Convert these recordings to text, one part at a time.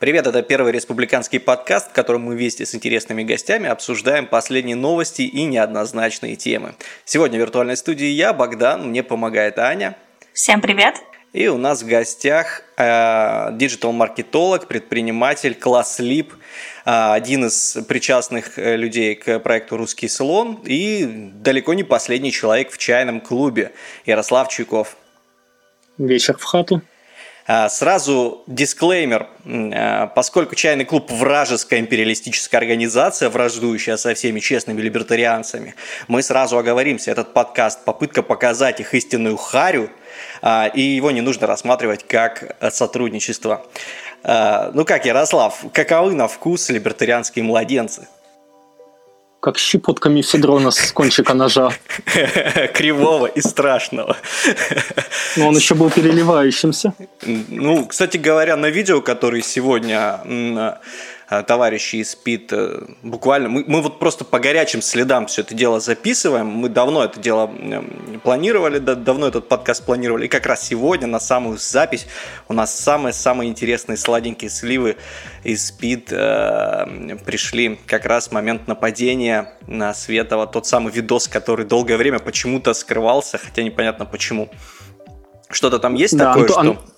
Привет, это первый республиканский подкаст, в котором мы вместе с интересными гостями обсуждаем последние новости и неоднозначные темы. Сегодня в виртуальной студии я, Богдан, мне помогает Аня. Всем привет! И у нас в гостях э, диджитал-маркетолог, предприниматель Класс Лип, э, один из причастных э, людей к проекту «Русский салон» и далеко не последний человек в чайном клубе Ярослав Чуйков. Вечер в хату. А, сразу дисклеймер, а, поскольку чайный клуб вражеская империалистическая организация, враждующая со всеми честными либертарианцами, мы сразу оговоримся, этот подкаст – попытка показать их истинную харю, а, и его не нужно рассматривать как сотрудничество. Ну как, Ярослав, каковы на вкус либертарианские младенцы? Как щепотка мифедрона с кончика ножа. Кривого и страшного. Но он еще был переливающимся. Ну, кстати говоря, на видео, которое сегодня товарищи из ПИТ э, буквально... Мы, мы вот просто по горячим следам все это дело записываем. Мы давно это дело планировали, давно этот подкаст планировали. И как раз сегодня на самую запись у нас самые-самые интересные сладенькие сливы из ПИТ э, пришли как раз в момент нападения на Светова. Тот самый видос, который долгое время почему-то скрывался, хотя непонятно почему. Что-то там есть да, такое, Антон, что...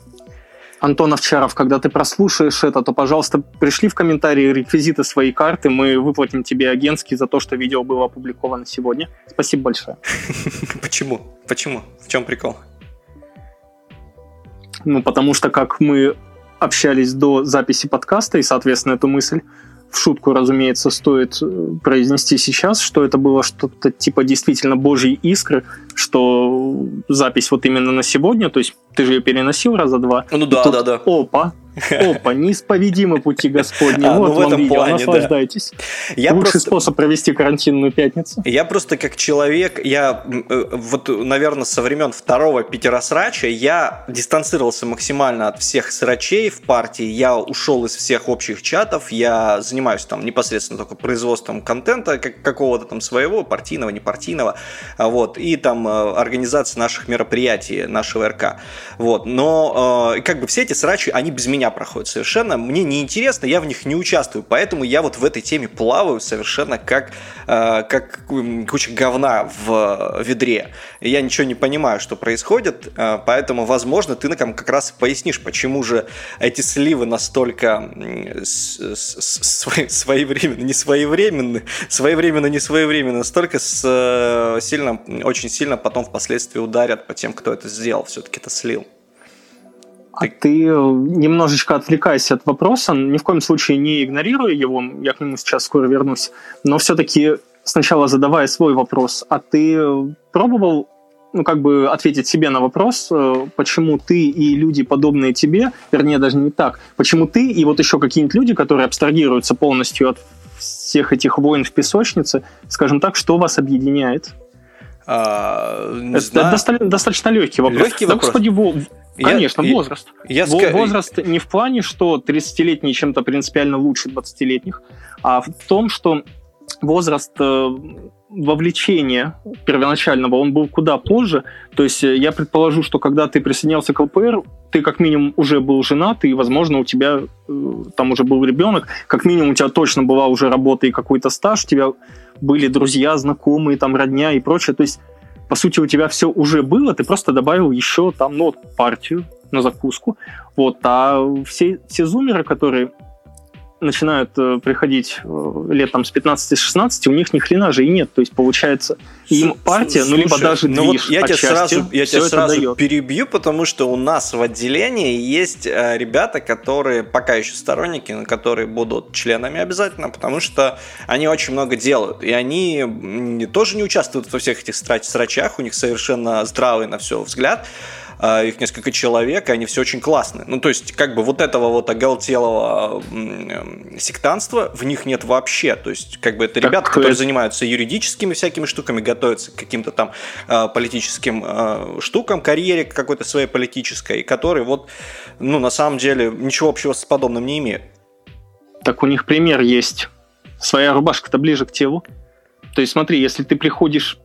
Антон Овчаров, когда ты прослушаешь это, то, пожалуйста, пришли в комментарии реквизиты своей карты, мы выплатим тебе агентский за то, что видео было опубликовано сегодня. Спасибо большое. Почему? Почему? В чем прикол? Ну, потому что как мы общались до записи подкаста, и, соответственно, эту мысль в шутку, разумеется, стоит э, произнести сейчас, что это было что-то типа действительно божьей искры, что запись вот именно на сегодня, то есть ты же ее переносил раза два. Ну да, да, да. Опа, Опа, неисповедимы пути Господни. А, вот ну, в этом видео, плане, наслаждайтесь. Да. Я Лучший просто... способ провести карантинную пятницу. Я просто как человек, я э, вот, наверное, со времен второго Питеросрача я дистанцировался максимально от всех срачей в партии, я ушел из всех общих чатов, я занимаюсь там непосредственно только производством контента как, какого-то там своего, партийного, непартийного, вот, и там э, организации наших мероприятий, нашего РК, вот, но э, как бы все эти срачи, они без меня проходят совершенно. Мне неинтересно, я в них не участвую, поэтому я вот в этой теме плаваю совершенно как, э, как куча говна в ведре. Я ничего не понимаю, что происходит, поэтому, возможно, ты нам как раз пояснишь, почему же эти сливы настолько своевременно, не своевременны, своевременно, не своевременно, настолько с, сильно, очень сильно потом впоследствии ударят по тем, кто это сделал, все-таки это слил. А ты немножечко отвлекайся от вопроса, ни в коем случае не игнорируя его, я к нему сейчас скоро вернусь, но все-таки сначала задавая свой вопрос, а ты пробовал ну, как бы ответить себе на вопрос, э, почему ты и люди, подобные тебе, вернее, даже не так, почему ты и вот еще какие-нибудь люди, которые абстрагируются полностью от всех этих войн в песочнице, скажем так, что вас объединяет? А, это знаю. достаточно, достаточно легкий вопрос. Легкий да, вопрос. Господи, Конечно, я, возраст. Я, я, возраст не в плане, что 30-летний чем-то принципиально лучше 20-летних, а в том, что возраст э, вовлечения первоначального, он был куда позже. То есть э, я предположу, что когда ты присоединялся к ЛПР, ты как минимум уже был женат, и, возможно, у тебя э, там уже был ребенок, как минимум у тебя точно была уже работа и какой-то стаж, тебя были друзья, знакомые, там, родня и прочее. То есть по сути, у тебя все уже было, ты просто добавил еще там, ну, партию на закуску. Вот, а все, все зумеры, которые начинают э, приходить э, лет там с 15-16, у них ни хрена же и нет. То есть, получается, им партия, Слушай, ну, либо даже ну движ вот я тебя сразу, я тебя сразу дает. перебью, потому что у нас в отделении есть э, ребята, которые пока еще сторонники, но которые будут членами обязательно, потому что они очень много делают. И они тоже не участвуют во всех этих срачах, у них совершенно здравый на все взгляд. А, их несколько человек, и они все очень классные. Ну, то есть, как бы вот этого вот оголтелого сектанства в них нет вообще. То есть, как бы это ребята, как которые занимаются юридическими всякими штуками, готовятся к каким-то там а, политическим а, штукам, карьере какой-то своей политической, которые вот, ну, на самом деле, ничего общего с подобным не имеют. Так у них пример есть. Своя рубашка-то ближе к телу. То есть смотри, если ты приходишь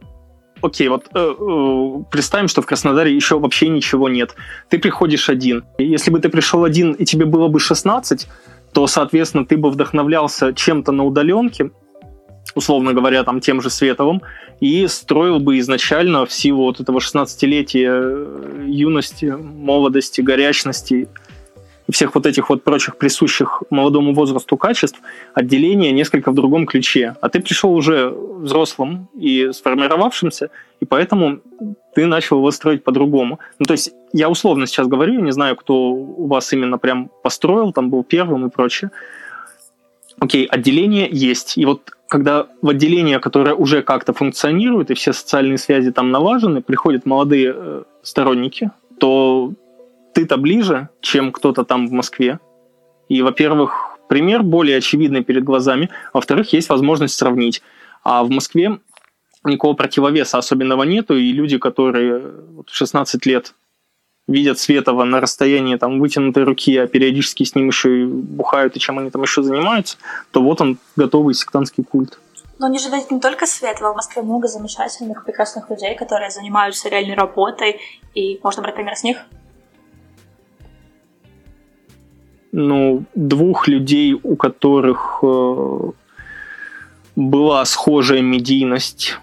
окей, вот э, э, представим, что в Краснодаре еще вообще ничего нет. Ты приходишь один. Если бы ты пришел один, и тебе было бы 16, то, соответственно, ты бы вдохновлялся чем-то на удаленке, условно говоря, там тем же Световым, и строил бы изначально в силу вот этого 16-летия э, юности, молодости, горячности всех вот этих вот прочих присущих молодому возрасту качеств отделение несколько в другом ключе. А ты пришел уже взрослым и сформировавшимся, и поэтому ты начал его строить по-другому. Ну, то есть я условно сейчас говорю, я не знаю, кто у вас именно прям построил, там был первым и прочее. Окей, отделение есть. И вот когда в отделение, которое уже как-то функционирует, и все социальные связи там налажены, приходят молодые э, сторонники, то ты-то ближе, чем кто-то там в Москве. И, во-первых, пример более очевидный перед глазами, во-вторых, есть возможность сравнить. А в Москве никакого противовеса особенного нету, и люди, которые в 16 лет видят Светова на расстоянии там, вытянутой руки, а периодически с ним еще и бухают, и чем они там еще занимаются, то вот он готовый сектантский культ. Но не ведь не только Светова, в Москве много замечательных, прекрасных людей, которые занимаются реальной работой, и можно брать пример с них. Ну, двух людей, у которых э, была схожая медийность,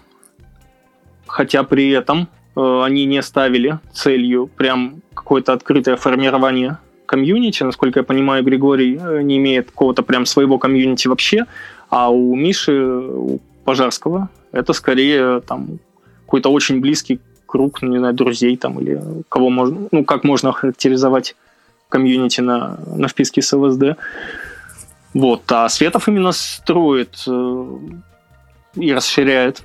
хотя при этом Э, они не ставили целью прям какое-то открытое формирование комьюнити. Насколько я понимаю, Григорий э, не имеет какого-то прям своего комьюнити вообще, а у Миши, у Пожарского, это скорее там какой-то очень близкий круг, ну, не знаю, друзей там или кого можно, ну, как можно охарактеризовать комьюнити на, на вписке с ЛСД. Вот, а Светов именно строит э, и расширяет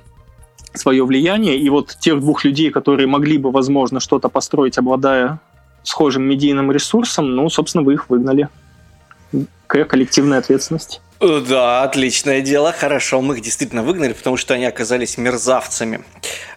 свое влияние, и вот тех двух людей, которые могли бы, возможно, что-то построить, обладая схожим медийным ресурсом, ну, собственно, вы их выгнали. Какая коллективная ответственность? Да, отличное дело. Хорошо, мы их действительно выгнали, потому что они оказались мерзавцами.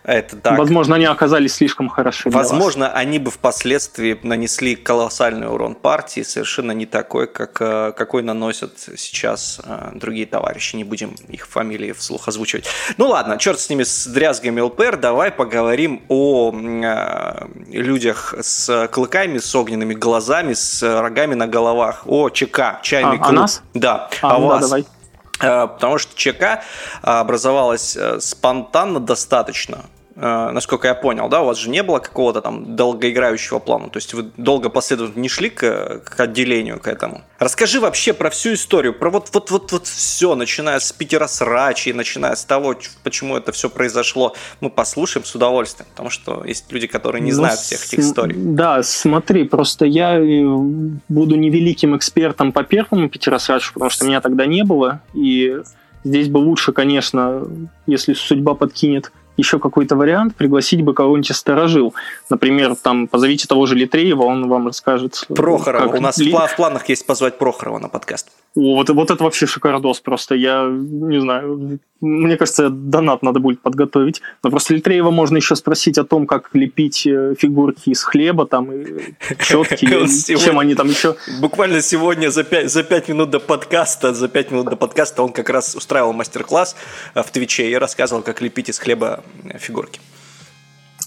Это так. Возможно, они оказались слишком хороши. Возможно, они бы впоследствии нанесли колоссальный урон партии, совершенно не такой, как, э, какой наносят сейчас э, другие товарищи. Не будем их фамилии вслух озвучивать. Ну ладно, черт с ними, с дрязгами ЛПР. Давай поговорим о э, людях с клыками, с огненными глазами, с рогами на головах. О ЧК, чайный а, клуб. О нас? Да. А, а вас. давай. Э, потому что ЧК образовалась спонтанно достаточно. Э, насколько я понял, да, у вас же не было какого-то там долгоиграющего плана, то есть вы долго последовательно не шли к, к отделению к этому. Расскажи вообще про всю историю, про вот вот вот вот все, начиная с Питера с Рачи, начиная с того, почему это все произошло, мы послушаем с удовольствием, потому что есть люди, которые не ну, знают всех этих историй. Да, смотри, просто я э, буду невеликим экспертом по первому Питера с Рачи, потому что меня тогда не было, и здесь бы лучше, конечно, если судьба подкинет еще какой-то вариант, пригласить бы кого-нибудь из сторожил. Например, там позовите того же Литреева, он вам расскажет. Прохорова. У нас ли... в планах есть позвать Прохорова на подкаст. О, вот, вот это вообще шикардос просто. Я не знаю, мне кажется, донат надо будет подготовить. Но просто Литреева можно еще спросить о том, как лепить э, фигурки из хлеба, там, и четки, чем они там еще... Буквально сегодня за 5, за 5 минут до подкаста, за 5 минут до подкаста он как раз устраивал мастер-класс э, в Твиче и рассказывал, как лепить из хлеба э,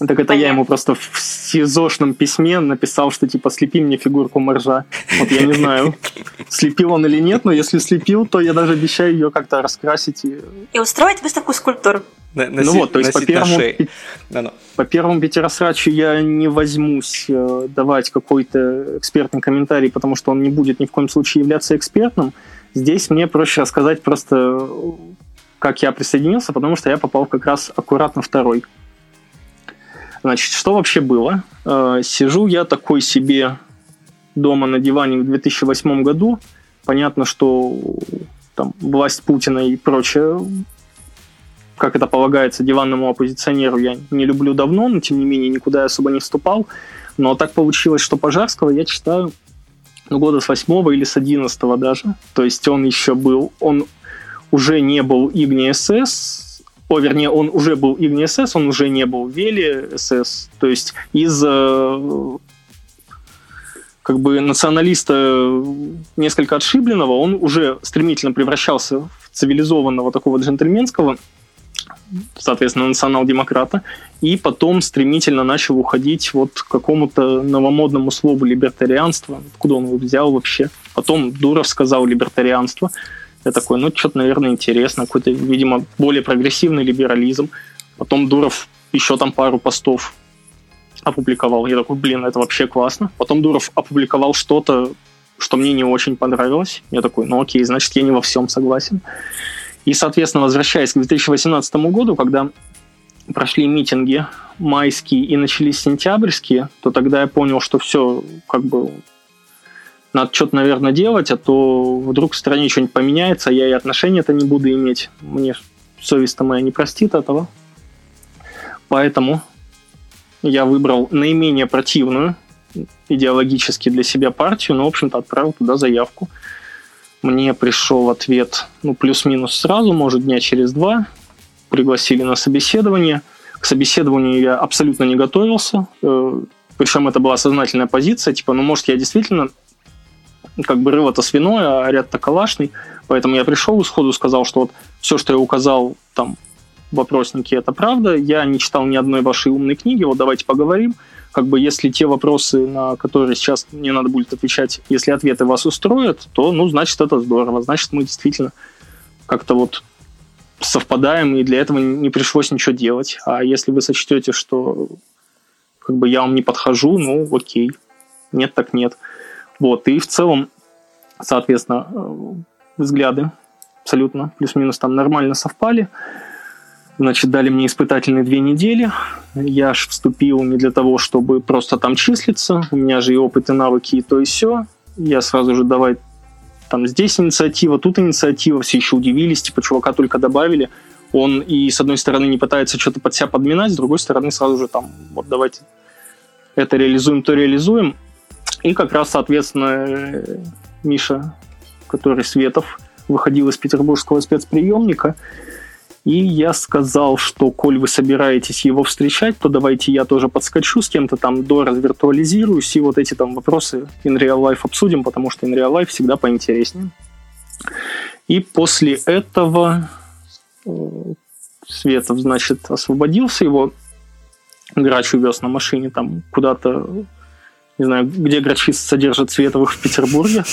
фигурки. Так это я ему просто в СИЗОшном письме написал, что типа слепи мне фигурку моржа. Вот я не знаю, слепил он или нет, но если слепил, то я даже обещаю ее как-то раскрасить. И, и устроить выставку скульптур. На, ну вот, то есть по первому, да, да. по первому пятирасрачу я не возьмусь э, давать какой-то экспертный комментарий, потому что он не будет ни в коем случае являться экспертным. Здесь мне проще рассказать просто, как я присоединился, потому что я попал как раз аккуратно второй. Значит, что вообще было? Э, сижу я такой себе дома на диване в 2008 году. Понятно, что там власть Путина и прочее, как это полагается диванному оппозиционеру, я не люблю давно, но тем не менее никуда я особо не вступал. Но так получилось, что Пожарского я читаю ну, года с восьмого или с одиннадцатого даже. То есть он еще был, он уже не был Игни СС, о, вернее, он уже был Игни СС, он уже не был Вели СС. То есть из э, как бы националиста несколько отшибленного, он уже стремительно превращался в цивилизованного такого джентльменского, соответственно, национал-демократа, и потом стремительно начал уходить вот к какому-то новомодному слову либертарианство, откуда он его взял вообще – Потом Дуров сказал либертарианство. Я такой, ну, что-то, наверное, интересно. Какой-то, видимо, более прогрессивный либерализм. Потом Дуров еще там пару постов опубликовал. Я такой, блин, это вообще классно. Потом Дуров опубликовал что-то, что мне не очень понравилось. Я такой, ну окей, значит, я не во всем согласен. И, соответственно, возвращаясь к 2018 году, когда прошли митинги майские и начались сентябрьские, то тогда я понял, что все, как бы, надо что-то, наверное, делать, а то вдруг в стране что-нибудь поменяется, а я и отношения-то не буду иметь. Мне совесть-то моя не простит этого. Поэтому я выбрал наименее противную идеологически для себя партию, но, в общем-то, отправил туда заявку. Мне пришел ответ, ну, плюс-минус сразу, может, дня через два. Пригласили на собеседование. К собеседованию я абсолютно не готовился. Э, Причем это была сознательная позиция, типа, ну, может, я действительно как бы рыло-то свиное, а ряд-то калашный. Поэтому я пришел и сходу сказал, что вот все, что я указал там вопросники, это правда. Я не читал ни одной вашей умной книги, вот давайте поговорим. Как бы если те вопросы, на которые сейчас мне надо будет отвечать, если ответы вас устроят, то, ну, значит, это здорово. Значит, мы действительно как-то вот совпадаем, и для этого не пришлось ничего делать. А если вы сочтете, что как бы я вам не подхожу, ну, окей. Нет, так нет. Вот, и в целом, соответственно, э, взгляды абсолютно плюс-минус там нормально совпали. Значит, дали мне испытательные две недели. Я ж вступил не для того, чтобы просто там числиться. У меня же и опыт, и навыки, и то, и все. Я сразу же давай там здесь инициатива, тут инициатива. Все еще удивились, типа чувака только добавили. Он и с одной стороны не пытается что-то под себя подминать, с другой стороны сразу же там, вот давайте это реализуем, то реализуем. И как раз, соответственно, Миша, который Светов, выходил из петербургского спецприемника, и я сказал, что коль вы собираетесь его встречать, то давайте я тоже подскочу с кем-то там, до развиртуализируюсь, и вот эти там вопросы in real life обсудим, потому что in real life всегда поинтереснее. И после этого э, Светов, значит, освободился, его грач увез на машине там куда-то, не знаю, где грачи содержат Световых в Петербурге.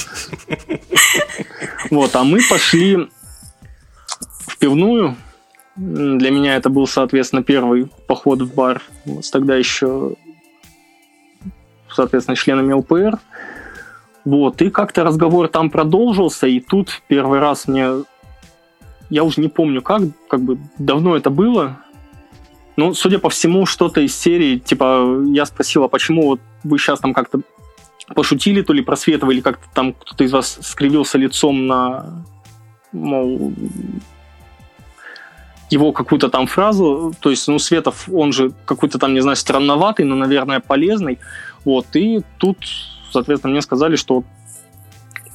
Вот, а мы пошли в пивную, для меня это был, соответственно, первый поход в бар с тогда еще, соответственно, членами ЛПР. Вот, и как-то разговор там продолжился, и тут первый раз мне... Я уже не помню, как, как бы давно это было. Ну, судя по всему, что-то из серии, типа, я спросила, почему вот вы сейчас там как-то пошутили, то ли просветовали, как-то там кто-то из вас скривился лицом на, мол, его какую-то там фразу, то есть, ну, Светов, он же какой-то там, не знаю, странноватый, но, наверное, полезный, вот, и тут, соответственно, мне сказали, что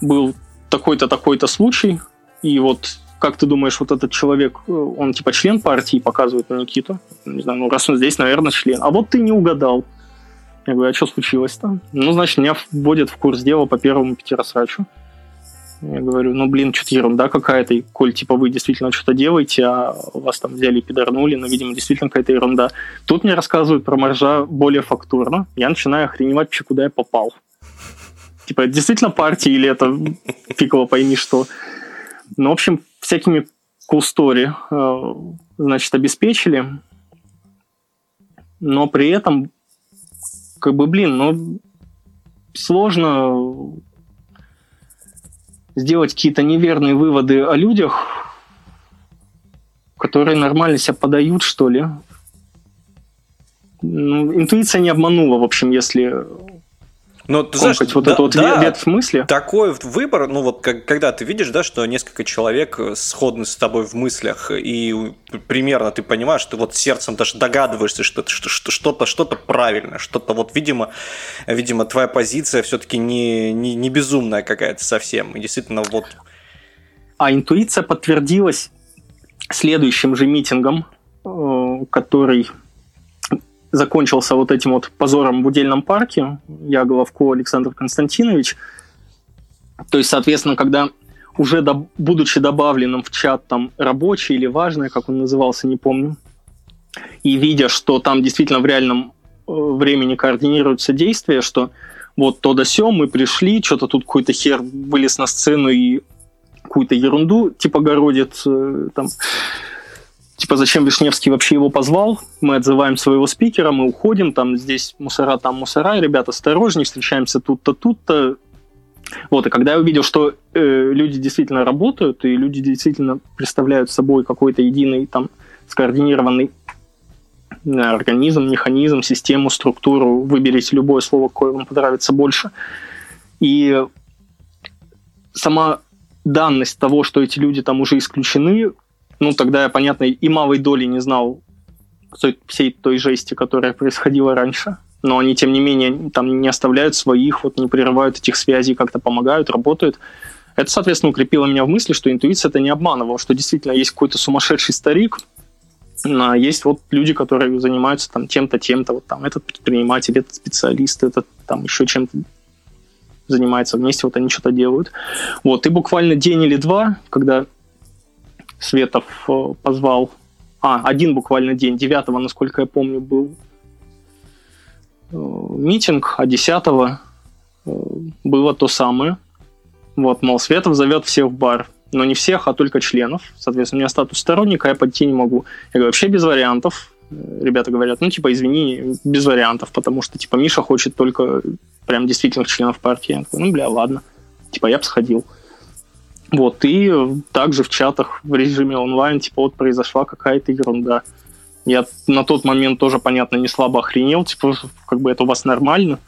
был такой-то, такой-то случай, и вот как ты думаешь, вот этот человек, он типа член партии, показывает на Никиту? Не знаю, ну раз он здесь, наверное, член. А вот ты не угадал. Я говорю, а что случилось-то? Ну, значит, меня вводят в курс дела по первому пятирасрачу. Я говорю, ну, блин, что-то ерунда какая-то, и коль, типа, вы действительно что-то делаете, а вас там взяли и пидорнули, ну, видимо, действительно какая-то ерунда. Тут мне рассказывают про моржа более фактурно. Я начинаю охреневать вообще, куда я попал. Типа, это действительно партия или это фигово пойми что. Ну, в общем, всякими story, э, значит, обеспечили. Но при этом, как бы, блин, ну, сложно сделать какие-то неверные выводы о людях, которые нормально себя подают, что ли. Ну, интуиция не обманула, в общем, если но ты знаешь, вот да, эту вот да, ветвь мысли. Такой выбор, ну вот как, когда ты видишь, да, что несколько человек сходны с тобой в мыслях, и примерно ты понимаешь, ты вот сердцем даже догадываешься, что что-то что-то правильное, что-то вот, видимо, видимо, твоя позиция все-таки не, не, не безумная какая-то совсем. И действительно, вот. А интуиция подтвердилась следующим же митингом, э, который закончился вот этим вот позором в удельном парке. Я Головко Александр Константинович. То есть, соответственно, когда уже до, будучи добавленным в чат там рабочий или важный, как он назывался, не помню, и видя, что там действительно в реальном э, времени координируются действия, что вот то да сё, мы пришли, что-то тут какой-то хер вылез на сцену и какую-то ерунду типа городит, э, там, типа, зачем Вишневский вообще его позвал? Мы отзываем своего спикера, мы уходим, там здесь мусора, там мусора, ребята, осторожней, встречаемся тут-то, тут-то. Вот, и когда я увидел, что э, люди действительно работают, и люди действительно представляют собой какой-то единый, там, скоординированный э, организм, механизм, систему, структуру, выберите любое слово, какое вам понравится больше. И сама данность того, что эти люди там уже исключены, ну, тогда я, понятно, и малой доли не знал всей той жести, которая происходила раньше. Но они, тем не менее, там не оставляют своих, вот не прерывают этих связей, как-то помогают, работают. Это, соответственно, укрепило меня в мысли, что интуиция это не обманывала, что действительно есть какой-то сумасшедший старик, а есть вот люди, которые занимаются там тем-то, тем-то, вот там этот предприниматель, этот специалист, этот там еще чем-то занимается вместе, вот они что-то делают. Вот, и буквально день или два, когда Светов э, позвал. А, один буквально день, 9 насколько я помню, был э, митинг, а 10 э, было то самое. Вот, мол, Светов зовет всех в бар. Но не всех, а только членов. Соответственно, у меня статус сторонника, я пойти не могу. Я говорю, вообще без вариантов. Ребята говорят, ну, типа, извини, без вариантов, потому что, типа, Миша хочет только прям действительных членов партии. Я такой, ну, бля, ладно. Типа, я бы сходил. Вот, и также в чатах в режиме онлайн, типа, вот произошла какая-то ерунда. Я на тот момент тоже, понятно, не слабо охренел, типа, как бы это у вас нормально.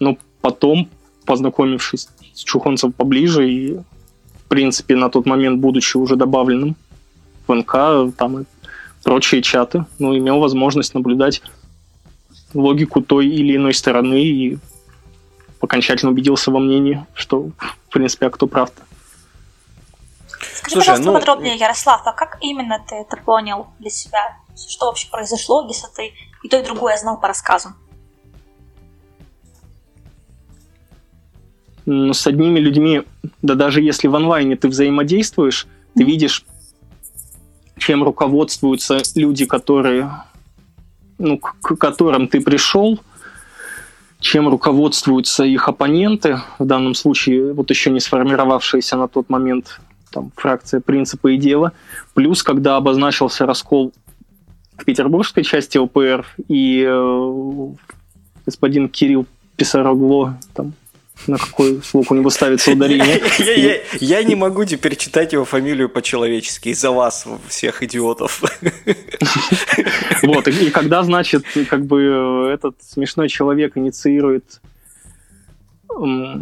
Но потом, познакомившись с Чухонцем поближе и, в принципе, на тот момент, будучи уже добавленным в НК, там и прочие чаты, ну, имел возможность наблюдать логику той или иной стороны и окончательно убедился во мнении, что, в принципе, а кто прав-то. Скажи, Слушай, пожалуйста, ну... подробнее, Ярослав, а как именно ты это понял для себя? Что вообще произошло, если ты и то, и другое знал по рассказам? Ну, с одними людьми, да даже если в онлайне ты взаимодействуешь, ты видишь, чем руководствуются люди, которые, ну, к которым ты пришел, чем руководствуются их оппоненты, в данном случае вот еще не сформировавшиеся на тот момент там, фракция принципа и дела. Плюс, когда обозначился раскол в петербургской части ОПР, и э, господин Кирилл Писарогло там на какой слог у него ставится ударение. Я, я, я не могу теперь читать его фамилию по-человечески из-за вас, всех идиотов. Вот, и, и когда, значит, как бы э, этот смешной человек инициирует,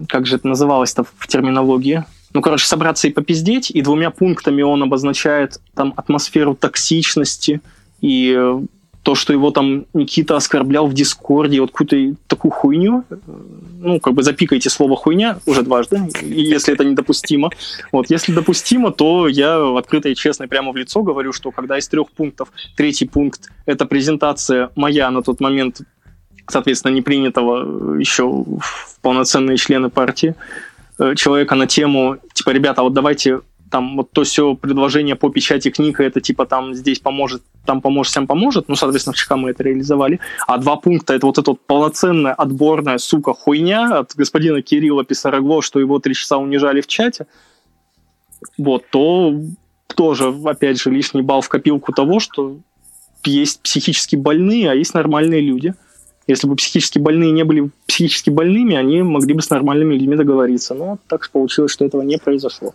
как же это называлось-то в терминологии, ну, короче, собраться и попиздеть, и двумя пунктами он обозначает там атмосферу токсичности и э, то, что его там Никита оскорблял в Дискорде, вот какую-то такую хуйню, э, ну, как бы запикайте слово хуйня уже дважды, если это недопустимо. Вот, если допустимо, то я открыто и честно прямо в лицо говорю, что когда из трех пунктов третий пункт — это презентация моя на тот момент, соответственно, не принятого еще в полноценные члены партии, Э, человека на тему, типа, ребята, вот давайте там вот то все предложение по печати книга, это типа там здесь поможет, там поможет, всем поможет. Ну, соответственно, в ЧК мы это реализовали. А два пункта это вот эта вот полноценная отборная, сука, хуйня от господина Кирилла Писарогло, что его три часа унижали в чате. Вот, то тоже, опять же, лишний балл в копилку того, что есть психически больные, а есть нормальные люди – если бы психически больные не были психически больными, они могли бы с нормальными людьми договориться. Но так получилось, что этого не произошло.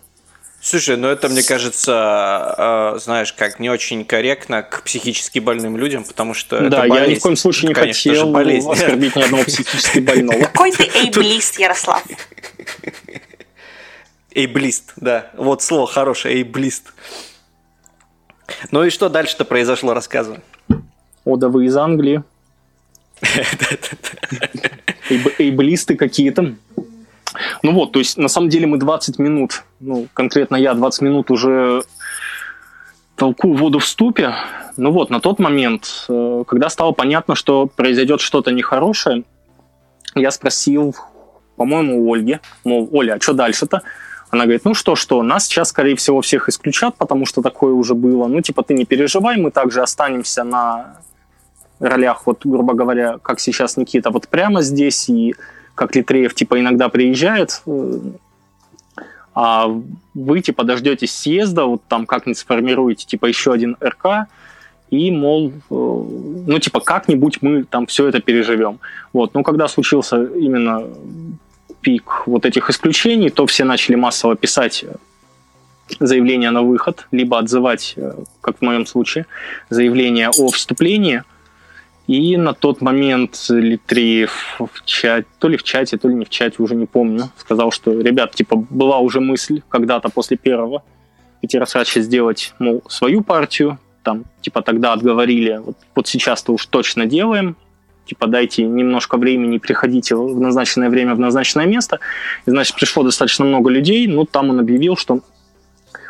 Слушай, ну это, мне кажется, э, знаешь, как не очень корректно к психически больным людям, потому что да, это болезнь. я ни в коем случае не Конечно хотел оскорбить ни одного психически больного. Какой ты эйблист, Ярослав? Эйблист, да. Вот слово хорошее, эйблист. Ну и что дальше-то произошло, рассказывай. О, да вы из Англии. Эйблисты какие-то. Ну вот, то есть на самом деле мы 20 минут, ну конкретно я 20 минут уже толку воду в ступе. Ну вот, на тот момент, э, когда стало понятно, что произойдет что-то нехорошее, я спросил, по-моему, у Ольги, мол, Оля, а что дальше-то? Она говорит, ну что, что, нас сейчас, скорее всего, всех исключат, потому что такое уже было. Ну, типа, ты не переживай, мы также останемся на ролях, вот, грубо говоря, как сейчас Никита, вот прямо здесь, и как Литреев, типа, иногда приезжает, э, а вы, типа, дождетесь съезда, вот там как-нибудь сформируете, типа, еще один РК, и, мол, э, ну, типа, как-нибудь мы там все это переживем. Вот, но когда случился именно пик вот этих исключений, то все начали массово писать заявление на выход, либо отзывать, э, как в моем случае, заявление о вступлении. И на тот момент Литреев в чате, то ли в чате, то ли не в чате, уже не помню, сказал, что, ребят, типа, была уже мысль когда-то после первого Петеросрача сделать, мол, свою партию, там, типа, тогда отговорили, вот, вот сейчас-то уж точно делаем, типа, дайте немножко времени, приходите в назначенное время в назначенное место. И, значит, пришло достаточно много людей, ну, там он объявил, что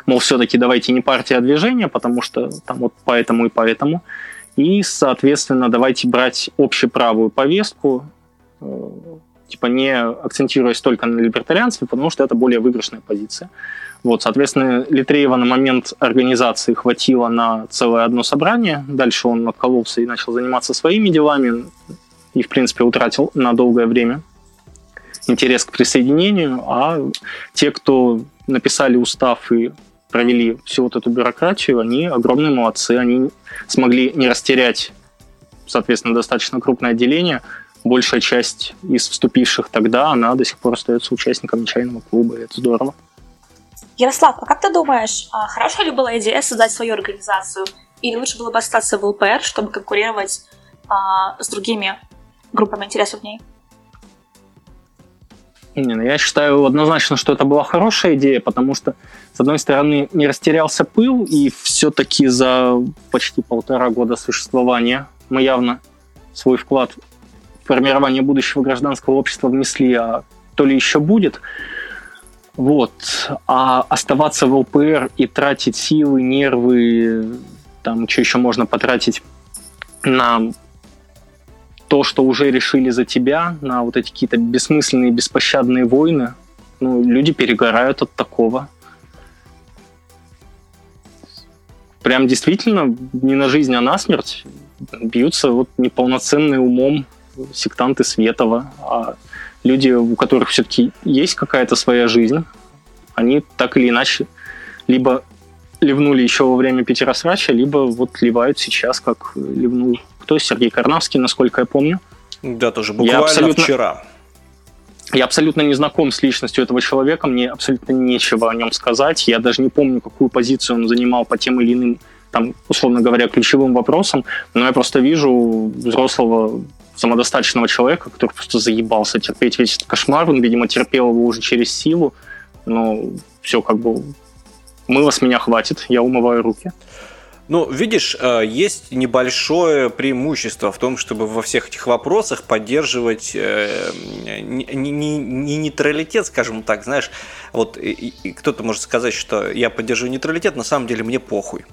мол, все-таки давайте не партия, а движение, потому что там вот поэтому и поэтому. И, соответственно, давайте брать общеправую повестку, э, типа не акцентируясь только на либертарианстве, потому что это более выигрышная позиция. Вот, соответственно, Литреева на момент организации хватило на целое одно собрание. Дальше он откололся и начал заниматься своими делами и, в принципе, утратил на долгое время интерес к присоединению. А те, кто написали устав и провели всю вот эту бюрократию, они огромные молодцы, они смогли не растерять, соответственно, достаточно крупное отделение. Большая часть из вступивших тогда, она до сих пор остается участником нечаянного клуба, и это здорово. Ярослав, а как ты думаешь, а хорошая ли была идея создать свою организацию? Или лучше было бы остаться в ЛПР, чтобы конкурировать а, с другими группами интересов в ней? Не, ну я считаю однозначно, что это была хорошая идея, потому что, с одной стороны, не растерялся пыл, и все-таки за почти полтора года существования мы явно свой вклад в формирование будущего гражданского общества внесли, а то ли еще будет. Вот. А оставаться в ЛПР и тратить силы, нервы, там, что еще можно потратить на то, что уже решили за тебя, на вот эти какие-то бессмысленные, беспощадные войны, ну, люди перегорают от такого. Прям действительно не на жизнь, а на смерть бьются вот неполноценные умом сектанты Светова, а люди, у которых все-таки есть какая-то своя жизнь, они так или иначе либо ливнули еще во время Петеросрача, либо вот ливают сейчас, как ливнул кто? Сергей Карнавский, насколько я помню. Да, тоже буквально я абсолютно, вчера. Я абсолютно не знаком с личностью этого человека, мне абсолютно нечего о нем сказать. Я даже не помню, какую позицию он занимал по тем или иным, там, условно говоря, ключевым вопросам, но я просто вижу взрослого самодостаточного человека, который просто заебался терпеть весь этот кошмар, он, видимо, терпел его уже через силу, но все как бы мыло с меня хватит, я умываю руки. Ну, видишь, э, есть небольшое преимущество в том, чтобы во всех этих вопросах поддерживать э, не, не, не нейтралитет, скажем так, знаешь, вот кто-то может сказать, что я поддерживаю нейтралитет, на самом деле мне похуй.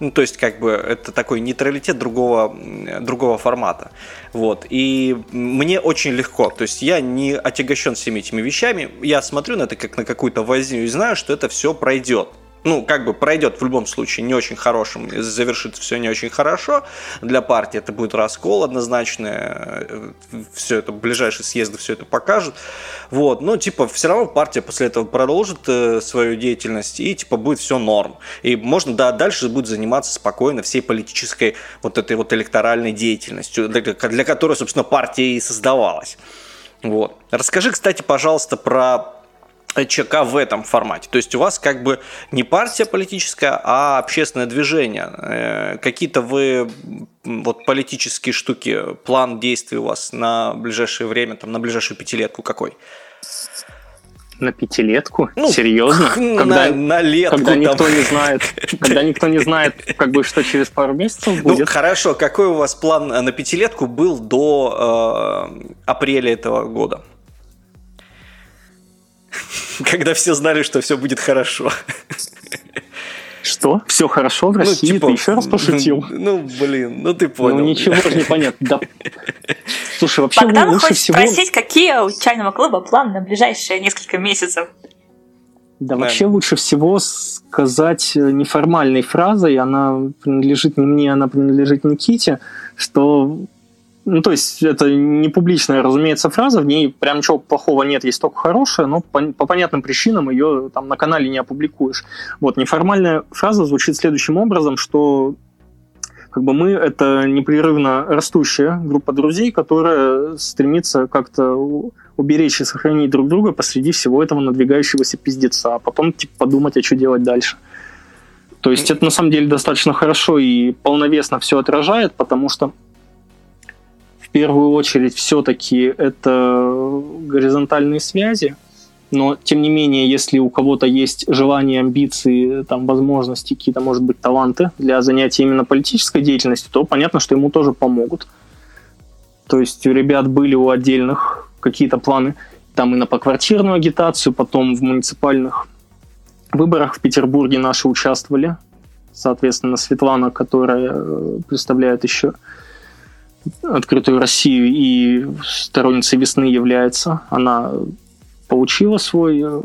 Ну, то есть, как бы, это такой нейтралитет другого, другого формата. Вот. И мне очень легко. То есть, я не отягощен всеми этими вещами. Я смотрю на это как на какую-то возню и знаю, что это все пройдет ну, как бы пройдет в любом случае не очень хорошим, завершится все не очень хорошо для партии, это будет раскол однозначно, э, все это, ближайшие съезды все это покажут, вот, но, типа, все равно партия после этого продолжит э, свою деятельность, и, типа, будет все норм, и можно, да, дальше будет заниматься спокойно всей политической вот этой вот электоральной деятельностью, для, для которой, собственно, партия и создавалась. Вот. Расскажи, кстати, пожалуйста, про ЧК в этом формате. То есть у вас как бы не партия политическая, а общественное движение. Э, какие-то вы вот политические штуки, план действий у вас на ближайшее время, там, на ближайшую пятилетку какой? На пятилетку? Ну, Серьезно? Когда, на, на летку. Когда там. никто не знает, когда никто не знает, как бы что через пару месяцев ну, будет. Ну хорошо, какой у вас план на пятилетку был до э, апреля этого года? когда все знали, что все будет хорошо. Что? Все хорошо в ну, России? Ну, типа, ты еще раз пошутил? Ну, блин, ну ты понял. Ну, ничего же не понятно. Да. Слушай, вообще Богдан лучше хочет всего... спросить, какие у чайного клуба планы на ближайшие несколько месяцев? Да, да, вообще лучше всего сказать неформальной фразой, она принадлежит не мне, она принадлежит Никите, что ну, то есть это не публичная, разумеется, фраза, в ней прям ничего плохого нет, есть только хорошее, но по, по понятным причинам ее там на канале не опубликуешь. Вот, неформальная фраза звучит следующим образом, что как бы мы это непрерывно растущая группа друзей, которая стремится как-то уберечь и сохранить друг друга посреди всего этого надвигающегося пиздеца, а потом типа подумать, а что делать дальше. То есть это на самом деле достаточно хорошо и полновесно все отражает, потому что в первую очередь все-таки это горизонтальные связи, но тем не менее, если у кого-то есть желание, амбиции, там, возможности, какие-то, может быть, таланты для занятия именно политической деятельностью, то понятно, что ему тоже помогут. То есть у ребят были у отдельных какие-то планы там и на поквартирную агитацию, потом в муниципальных выборах в Петербурге наши участвовали. Соответственно, Светлана, которая э, представляет еще открытую Россию и сторонницей весны является, она получила свой, э,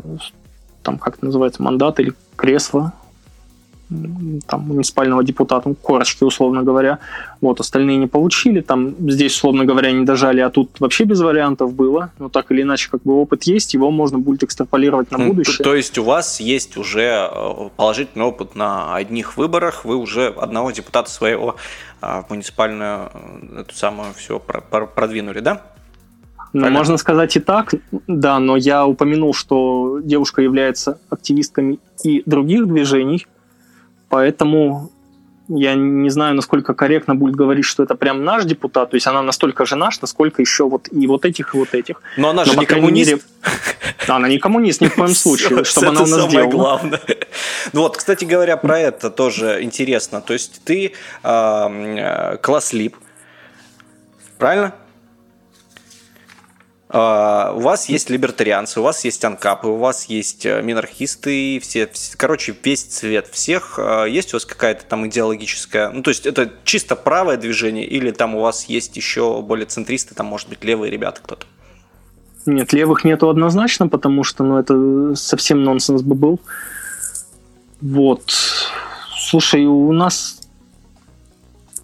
там, как это называется, мандат или кресло там, муниципального депутата, корочки, условно говоря. Вот, остальные не получили. Там здесь, условно говоря, не дожали, а тут вообще без вариантов было. Но так или иначе, как бы опыт есть, его можно будет экстраполировать на будущее. То, то есть у вас есть уже э, положительный опыт на одних выборах, вы уже одного депутата своего а, в муниципальную э, эту самую все продвинули, да? Ну, можно сказать и так, да, но я упомянул, что девушка является активистками и других движений, Поэтому я не знаю, насколько корректно будет говорить, что это прям наш депутат. То есть она настолько же наш, насколько еще вот и вот этих, и вот этих. Но она же Но, не коммунист. Мере, она не коммунист ни в коем случае, чтобы она у нас делала. главное. Ну вот, кстати говоря, про это тоже интересно. То есть ты э, класс лип, правильно? А, у вас есть либертарианцы, у вас есть анкапы, у вас есть э, минархисты, все, короче, весь цвет всех. А, есть у вас какая-то там идеологическая, ну, то есть это чисто правое движение, или там у вас есть еще более центристы, там, может быть, левые ребята кто-то? Нет, левых нету однозначно, потому что, ну, это совсем нонсенс бы был. Вот. Слушай, у нас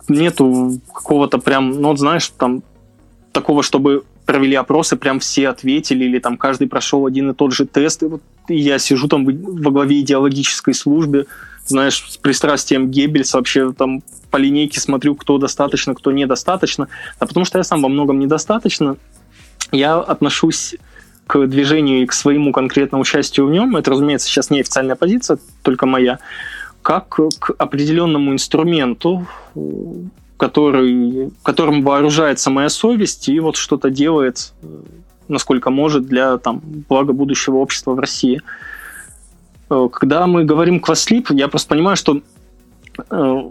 нету какого-то прям, ну, вот знаешь, там такого, чтобы провели опросы, прям все ответили, или там каждый прошел один и тот же тест. И вот я сижу там во главе идеологической службы, знаешь, с пристрастием Геббельса вообще там по линейке смотрю, кто достаточно, кто недостаточно. А потому что я сам во многом недостаточно. Я отношусь к движению и к своему конкретному участию в нем, это, разумеется, сейчас не официальная позиция, только моя, как к определенному инструменту, который, которым вооружается моя совесть и вот что-то делает, э, насколько может, для там, блага будущего общества в России. Э, когда мы говорим кваслип, я просто понимаю, что э,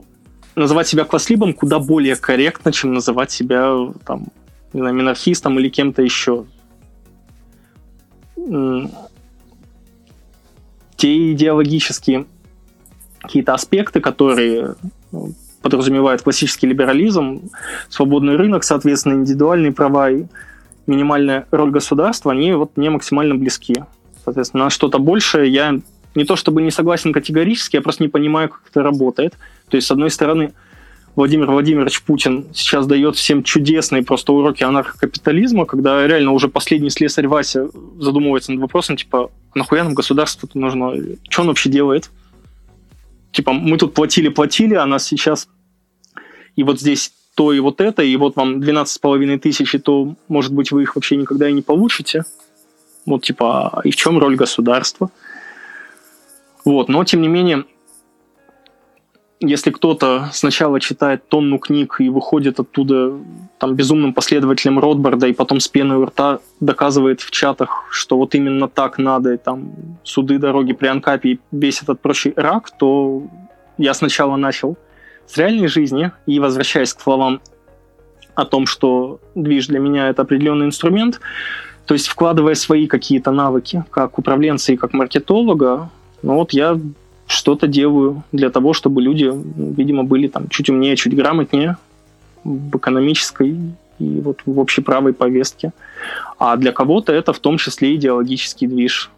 называть себя кваслибом куда более корректно, чем называть себя там, не знаю, минархистом или кем-то еще. Те идеологические какие-то аспекты, которые подразумевает классический либерализм, свободный рынок, соответственно, индивидуальные права и минимальная роль государства, они вот не максимально близки. Соответственно, на что-то большее я не то чтобы не согласен категорически, я просто не понимаю, как это работает. То есть, с одной стороны, Владимир Владимирович Путин сейчас дает всем чудесные просто уроки анархокапитализма, когда реально уже последний слесарь Вася задумывается над вопросом, типа, «А нахуя нам государство-то нужно? Что он вообще делает? Типа, мы тут платили-платили, а нас сейчас и вот здесь то и вот это, и вот вам 12,5 тысяч, и то, может быть, вы их вообще никогда и не получите. Вот, типа, а и в чем роль государства? Вот, но, тем не менее, если кто-то сначала читает тонну книг и выходит оттуда там безумным последователем Ротбарда и потом с пеной у рта доказывает в чатах, что вот именно так надо, и там суды, дороги при Анкапе и весь этот прочий рак, то я сначала начал с реальной жизни и возвращаясь к словам о том, что движ для меня это определенный инструмент, то есть вкладывая свои какие-то навыки как управленца и как маркетолога, ну вот я что-то делаю для того, чтобы люди, видимо, были там чуть умнее, чуть грамотнее в экономической и вот в общеправой повестке. А для кого-то это в том числе идеологический движ.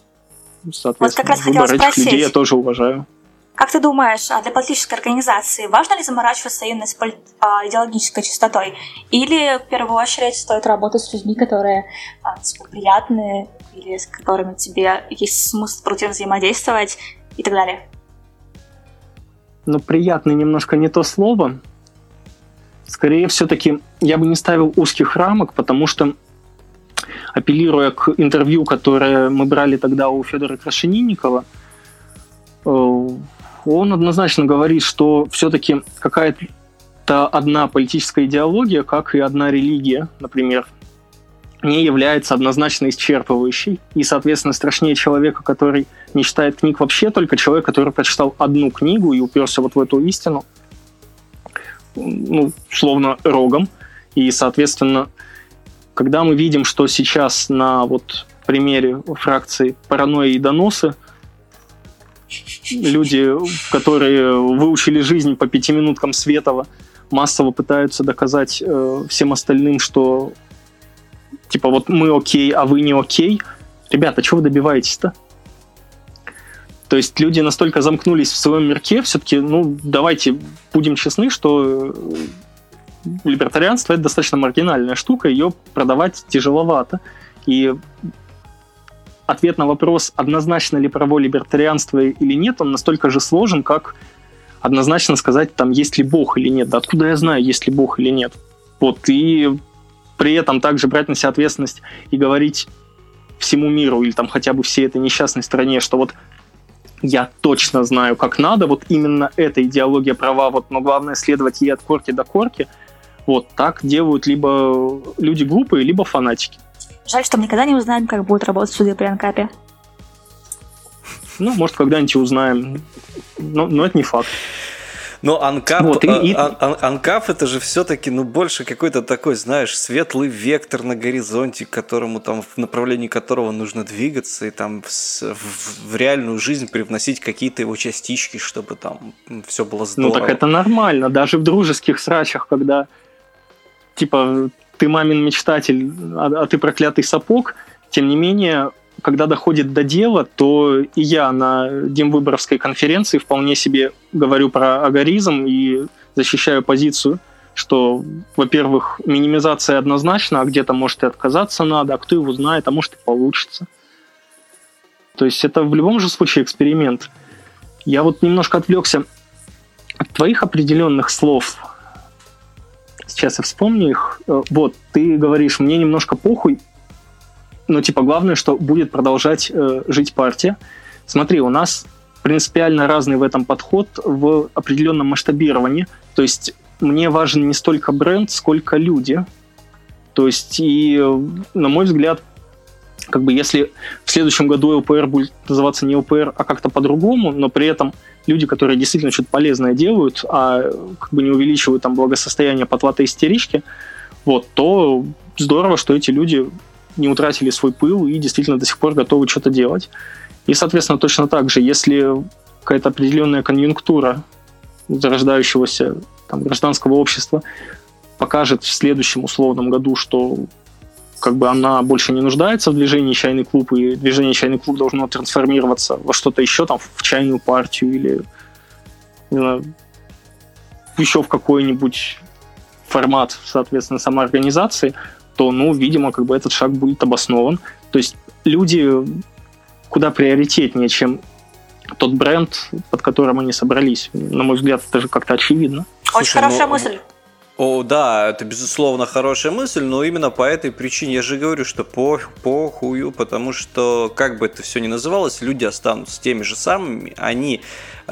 Соответственно, вот как раз выбор этих людей я тоже уважаю. Как ты думаешь, а для политической организации важно ли заморачиваться именно с а, идеологической чистотой? Или в первую очередь стоит работать с людьми, которые а, тебе приятны, или с которыми тебе есть смысл продуктивно взаимодействовать и так далее? Ну, приятный немножко не то слово. Скорее, все-таки я бы не ставил узких рамок, потому что апеллируя к интервью, которое мы брали тогда у Федора Крашенинникова, э, он однозначно говорит, что все-таки какая-то одна политическая идеология, как и одна религия, например, не является однозначно исчерпывающей. И, соответственно, страшнее человека, который не читает книг вообще, только человек, который прочитал одну книгу и уперся вот в эту истину, ну, словно рогом. И, соответственно, когда мы видим, что сейчас на вот примере фракции паранойя и доносы люди, которые выучили жизнь по пяти минуткам Светова, массово пытаются доказать э, всем остальным, что типа вот мы окей, а вы не окей. Ребята, чего вы добиваетесь-то? То есть люди настолько замкнулись в своем мирке, все-таки, ну, давайте будем честны, что либертарианство это достаточно маргинальная штука, ее продавать тяжеловато. И ответ на вопрос, однозначно ли право либертарианства или нет, он настолько же сложен, как однозначно сказать, там, есть ли Бог или нет. Да откуда я знаю, есть ли Бог или нет? Вот, и при этом также брать на себя ответственность и говорить всему миру или там хотя бы всей этой несчастной стране, что вот я точно знаю, как надо, вот именно эта идеология права, вот, но главное следовать ей от корки до корки, вот так делают либо люди глупые, либо фанатики. Жаль, что мы никогда не узнаем, как будет работать суды при Анкапе. Ну, может, когда-нибудь узнаем. Но, но это не факт. Но анкап, вот, и, и... Ан, ан, анкап это же все-таки, ну, больше какой-то такой, знаешь, светлый вектор на горизонте, к которому там, в направлении которого нужно двигаться, и там в, в, в реальную жизнь привносить какие-то его частички, чтобы там все было здорово. Ну, так это нормально, даже в дружеских срачах, когда, типа, ты мамин мечтатель, а, а ты проклятый сапог, тем не менее, когда доходит до дела, то и я на Демвыборовской конференции вполне себе говорю про агоризм и защищаю позицию, что, во-первых, минимизация однозначно, а где-то, может, и отказаться надо, а кто его знает, а может, и получится. То есть это в любом же случае эксперимент. Я вот немножко отвлекся от твоих определенных слов Сейчас я вспомню их. Э, вот, ты говоришь, мне немножко похуй, но типа главное, что будет продолжать э, жить партия. Смотри, у нас принципиально разный в этом подход в определенном масштабировании. То есть мне важен не столько бренд, сколько люди. То есть и, на мой взгляд, как бы если в следующем году ЛПР будет называться не ЛПР, а как-то по-другому, но при этом люди, которые действительно что-то полезное делают, а как бы не увеличивают там благосостояние потлатой истерички, вот, то здорово, что эти люди не утратили свой пыл и действительно до сих пор готовы что-то делать. И, соответственно, точно так же, если какая-то определенная конъюнктура зарождающегося там, гражданского общества покажет в следующем условном году, что как бы она больше не нуждается в движении чайный клуб, и движение чайный клуб должно трансформироваться во что-то еще, там, в чайную партию или не знаю, еще в какой-нибудь формат, соответственно, самоорганизации, то, ну, видимо, как бы этот шаг будет обоснован. То есть люди куда приоритетнее, чем тот бренд, под которым они собрались. На мой взгляд, это же как-то очевидно. Очень Слушай, хорошая ну, мысль. О, да, это безусловно хорошая мысль, но именно по этой причине я же говорю, что по, похую, потому что, как бы это все ни называлось, люди останутся теми же самыми, они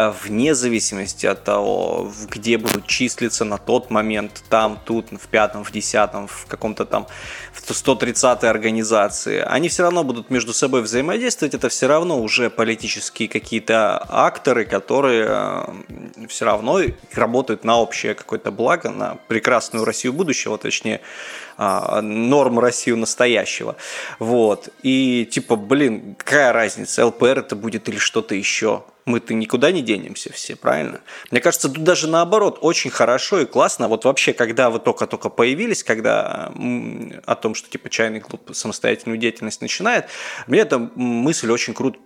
вне зависимости от того, где будут числиться на тот момент, там, тут, в пятом, в десятом, в каком-то там в 130-й организации, они все равно будут между собой взаимодействовать, это все равно уже политические какие-то акторы, которые э, все равно работают на общее какое-то благо, на прекрасную Россию будущего, точнее, а, норм Россию настоящего. Вот. И типа, блин, какая разница, ЛПР это будет или что-то еще? Мы-то никуда не денемся все, правильно? Мне кажется, тут даже наоборот, очень хорошо и классно. Вот вообще, когда вы только-только появились, когда о том, что типа чайный клуб самостоятельную деятельность начинает, мне эта мысль очень круто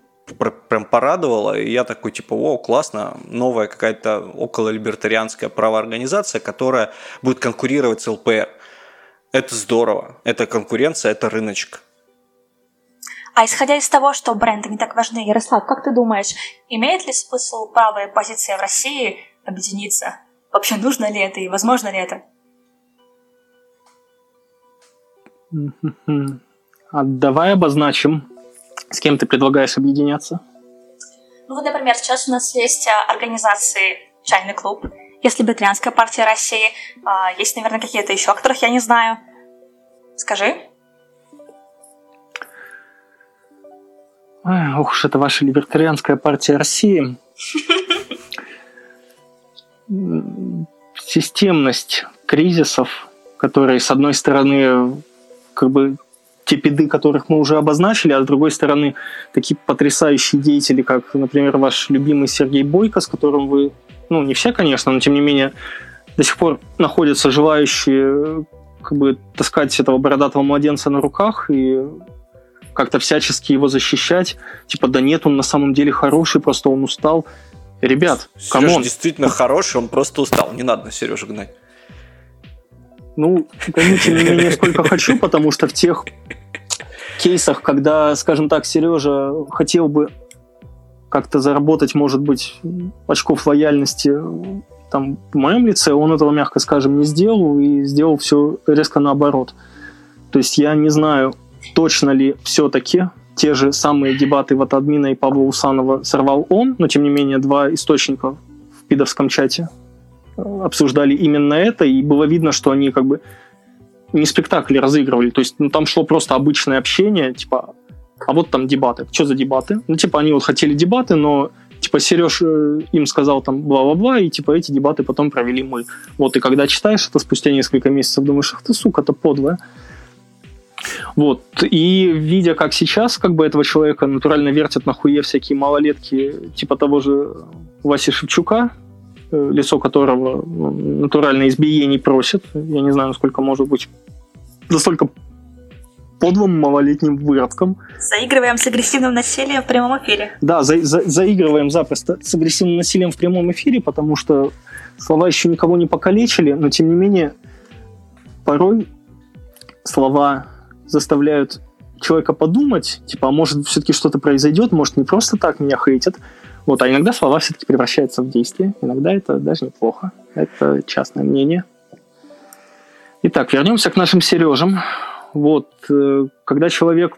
прям порадовало, и я такой, типа, о, классно, новая какая-то окололибертарианская правоорганизация, которая будет конкурировать с ЛПР. Это здорово, это конкуренция, это рыночек. А исходя из того, что бренды не так важны, Ярослав, как ты думаешь, имеет ли смысл правая позиция в России объединиться? Вообще нужно ли это и возможно ли это? А давай обозначим, с кем ты предлагаешь объединяться. Ну вот, например, сейчас у нас есть а, организации «Чайный клуб», есть Либертарианская партия России, а, есть, наверное, какие-то еще, о которых я не знаю. Скажи. Ох уж это ваша Либертарианская партия России. Системность кризисов, которые, с одной стороны, как бы те педы, которых мы уже обозначили, а с другой стороны, такие потрясающие деятели, как, например, ваш любимый Сергей Бойко, с которым вы, ну, не все, конечно, но тем не менее, до сих пор находятся желающие как бы таскать этого бородатого младенца на руках и как-то всячески его защищать. Типа, да нет, он на самом деле хороший, просто он устал. Ребят, come on. действительно хороший, он просто устал. Не надо на Сережу гнать. Ну, гоните меня сколько хочу, потому что в тех кейсах, когда, скажем так, Сережа хотел бы как-то заработать, может быть, очков лояльности там, в моем лице, он этого, мягко скажем, не сделал и сделал все резко наоборот. То есть я не знаю, точно ли все-таки те же самые дебаты вот админа и Павла Усанова сорвал он, но тем не менее два источника в пидовском чате обсуждали именно это, и было видно, что они как бы не спектакли разыгрывали, то есть ну, там шло просто обычное общение, типа, а вот там дебаты. Что за дебаты? Ну, типа, они вот хотели дебаты, но типа Сереж э, им сказал там бла-бла-бла, и типа эти дебаты потом провели мы. Вот, и когда читаешь это спустя несколько месяцев, думаешь, ах ты, сука, это подлая. Вот. И видя, как сейчас как бы этого человека натурально вертят на хуе всякие малолетки, типа того же Васи Шевчука, Э, лицо которого ну, натурально избиений просит. Я не знаю, насколько может быть настолько подлым малолетним выродком. Заигрываем с агрессивным насилием в прямом эфире. Да, за, за, заигрываем запросто с агрессивным насилием в прямом эфире, потому что слова еще никого не покалечили, но тем не менее порой слова заставляют человека подумать, типа, а может все-таки что-то произойдет, может не просто так меня хейтят, вот, а иногда слова все-таки превращаются в действие. Иногда это даже неплохо. Это частное мнение. Итак, вернемся к нашим Сережам. Вот, э, когда человек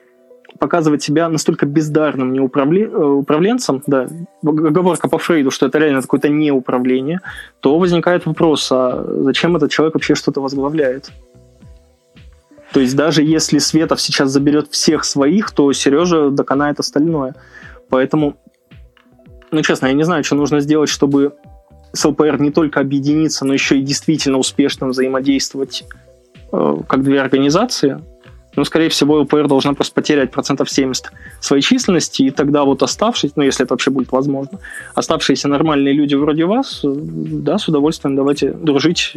показывает себя настолько бездарным неуправле... Э, управленцем, да, оговорка по Фрейду, что это реально какое-то неуправление, то возникает вопрос, а зачем этот человек вообще что-то возглавляет? То есть даже если Светов сейчас заберет всех своих, то Сережа доконает остальное. Поэтому ну, честно, я не знаю, что нужно сделать, чтобы с ЛПР не только объединиться, но еще и действительно успешно взаимодействовать э, как две организации. Ну, скорее всего, ЛПР должна просто потерять процентов 70 своей численности, и тогда вот оставшиеся, ну, если это вообще будет возможно, оставшиеся нормальные люди вроде вас, э, да, с удовольствием давайте дружить,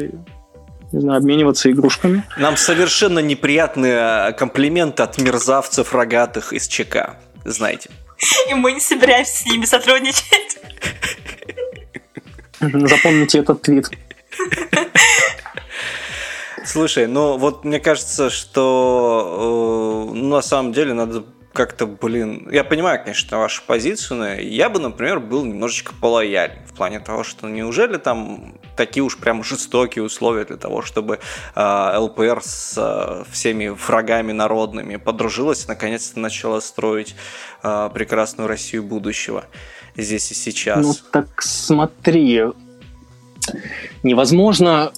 не знаю, обмениваться игрушками. Нам совершенно неприятные комплименты от мерзавцев рогатых из ЧК, знаете. И мы не собираемся с ними сотрудничать. Запомните этот твит. Слушай, ну вот мне кажется, что э, ну, на самом деле надо как-то, блин, я понимаю, конечно, вашу позицию, но я бы, например, был немножечко полояльнее в плане того, что неужели там такие уж прям жестокие условия для того, чтобы э, ЛПР с э, всеми врагами народными подружилась и наконец-то начала строить э, прекрасную Россию будущего здесь и сейчас. Ну так смотри, невозможно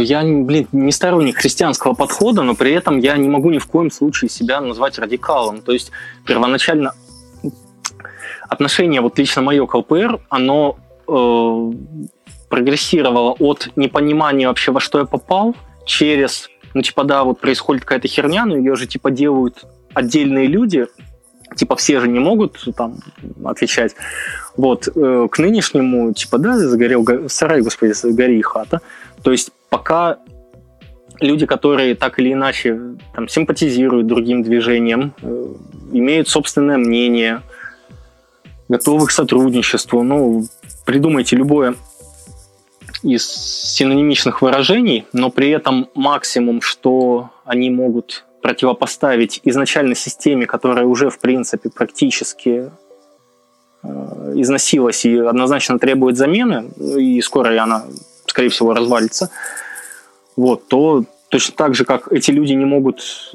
я, блин, не сторонник христианского подхода, но при этом я не могу ни в коем случае себя назвать радикалом. То есть первоначально отношение вот лично мое к ЛПР, оно э, прогрессировало от непонимания вообще, во что я попал, через, ну, типа, да, вот происходит какая-то херня, но ее же, типа, делают отдельные люди, типа, все же не могут там отвечать. Вот, э, к нынешнему, типа, да, загорел сарай, господи, гори хата. То есть пока люди, которые так или иначе там, симпатизируют другим движениям, э, имеют собственное мнение, готовы к сотрудничеству. Ну, придумайте любое из синонимичных выражений, но при этом максимум, что они могут противопоставить изначально системе, которая уже, в принципе, практически э, износилась и однозначно требует замены, и скоро она, скорее всего, развалится, вот, то точно так же, как эти люди не могут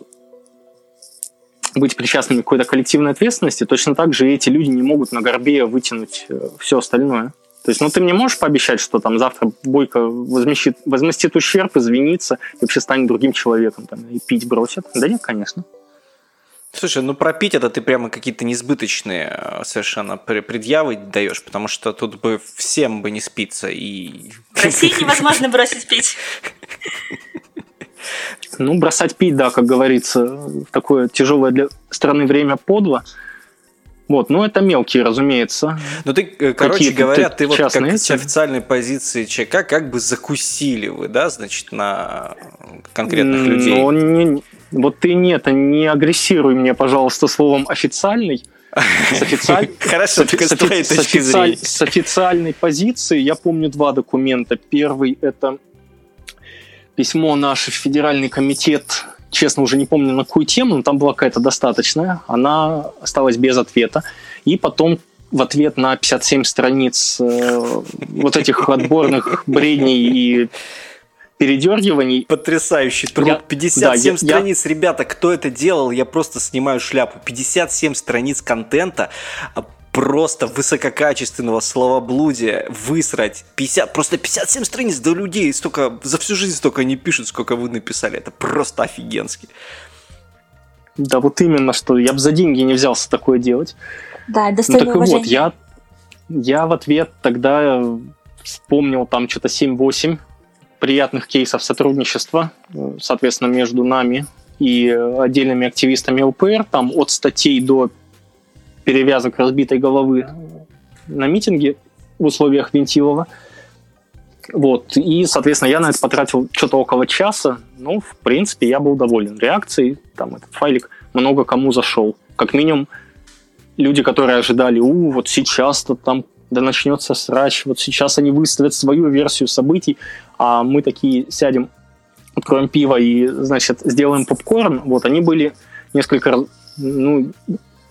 быть причастными к какой-то коллективной ответственности, точно так же эти люди не могут на горбе вытянуть э, все остальное. То есть, ну, ты мне можешь пообещать, что там завтра Бойко возместит, возместит ущерб, извинится и вообще станет другим человеком там, и пить бросит? Да нет, конечно. Слушай, ну про пить это ты прямо какие-то несбыточные э, совершенно предъявы даешь, потому что тут бы всем бы не спиться и... В России невозможно бросить пить. Ну, бросать пить, да, как говорится, в такое тяжелое для страны время подло. Вот, ну это мелкие, разумеется. Ну ты, э, короче говоря, ты вот как эти. с официальной позиции ЧК как бы закусили вы, да, значит, на конкретных людей. Ну, не, вот ты нет, не агрессируй мне, пожалуйста, словом официальный. С, официаль... Хорошо, с, с, официаль... с официальной позиции я помню два документа. Первый это письмо наш Федеральный комитет честно, уже не помню на какую тему, но там была какая-то достаточная. Она осталась без ответа. И потом в ответ на 57 страниц э, вот этих отборных бредней и передергиваний. Потрясающий труд. Я, 57 да, страниц, я, ребята, кто это делал, я просто снимаю шляпу. 57 страниц контента, просто высококачественного словоблудия высрать 50, просто 57 страниц до людей, столько, за всю жизнь столько не пишут, сколько вы написали. Это просто офигенски. Да, вот именно, что я бы за деньги не взялся такое делать. Да, достойно ну, так уважения. вот, я, я в ответ тогда вспомнил там что-то 7-8 приятных кейсов сотрудничества, соответственно, между нами и отдельными активистами ЛПР, там от статей до перевязок разбитой головы на митинге в условиях Вентилова. Вот. И, соответственно, я на это потратил что-то около часа. Ну, в принципе, я был доволен реакцией. Там этот файлик много кому зашел. Как минимум, люди, которые ожидали, у, вот сейчас-то там да начнется срач, вот сейчас они выставят свою версию событий, а мы такие сядем, откроем пиво и, значит, сделаем попкорн, вот они были несколько, ну,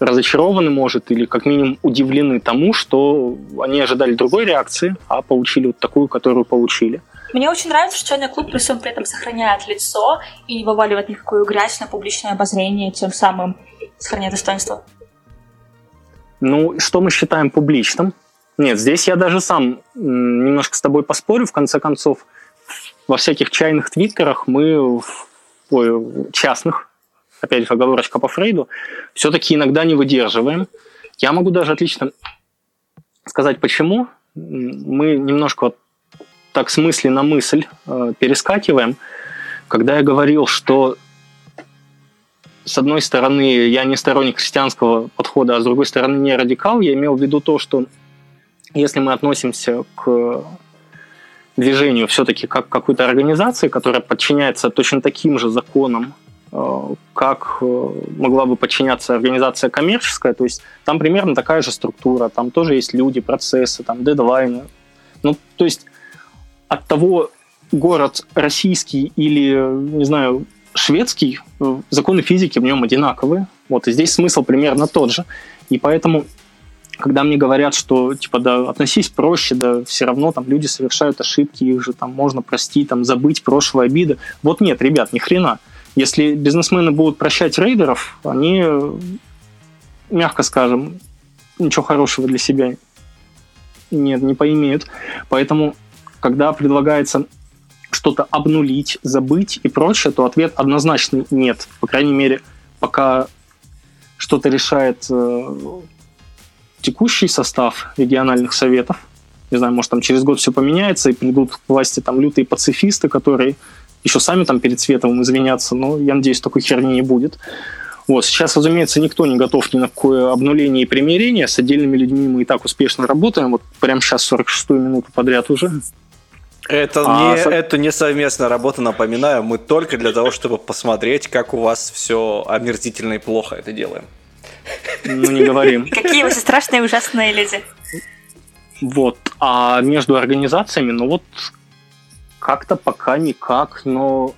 разочарованы, может, или как минимум удивлены тому, что они ожидали другой реакции, а получили вот такую, которую получили. Мне очень нравится, что чайный клуб при всем при этом сохраняет лицо и не вываливает никакую грязь на публичное обозрение, тем самым сохраняет достоинство. Ну, что мы считаем публичным? Нет, здесь я даже сам немножко с тобой поспорю. В конце концов, во всяких чайных твиттерах мы, ой, частных, опять же, оговорочка по Фрейду, все-таки иногда не выдерживаем. Я могу даже отлично сказать, почему. Мы немножко вот так с мысли на мысль э, перескакиваем. Когда я говорил, что с одной стороны, я не сторонник христианского подхода, а с другой стороны, не радикал, я имел в виду то, что если мы относимся к движению все-таки как к какой-то организации, которая подчиняется точно таким же законам, как э, могла бы подчиняться организация коммерческая, то есть там примерно такая же структура, там тоже есть люди, процессы, там дедлайны. Ну, то есть от того, город российский или, не знаю, шведский, э, законы физики в нем одинаковые. Вот, и здесь смысл примерно тот же. И поэтому, когда мне говорят, что, типа, да, относись проще, да, все равно там люди совершают ошибки, их же там можно простить, там, забыть прошлые обиды. Вот нет, ребят, ни хрена. Если бизнесмены будут прощать рейдеров, они, мягко скажем, ничего хорошего для себя нет, не поимеют. Поэтому, когда предлагается что-то обнулить, забыть и прочее, то ответ однозначный нет. По крайней мере, пока что-то решает э, текущий состав региональных советов. Не знаю, может, там через год все поменяется, и придут к власти там лютые пацифисты, которые еще сами там перед светом извиняться, но я надеюсь, такой херни не будет. Вот. Сейчас, разумеется, никто не готов ни на какое обнуление и примирение. С отдельными людьми мы и так успешно работаем. Вот прямо сейчас 46-ю минуту подряд уже. Это, а, не, со... это не совместная работа, напоминаю. Мы только для того, чтобы посмотреть, как у вас все омерзительно и плохо это делаем. Ну, не говорим. Какие вы страшные ужасные люди. Вот. А между организациями, ну вот как-то пока никак, но...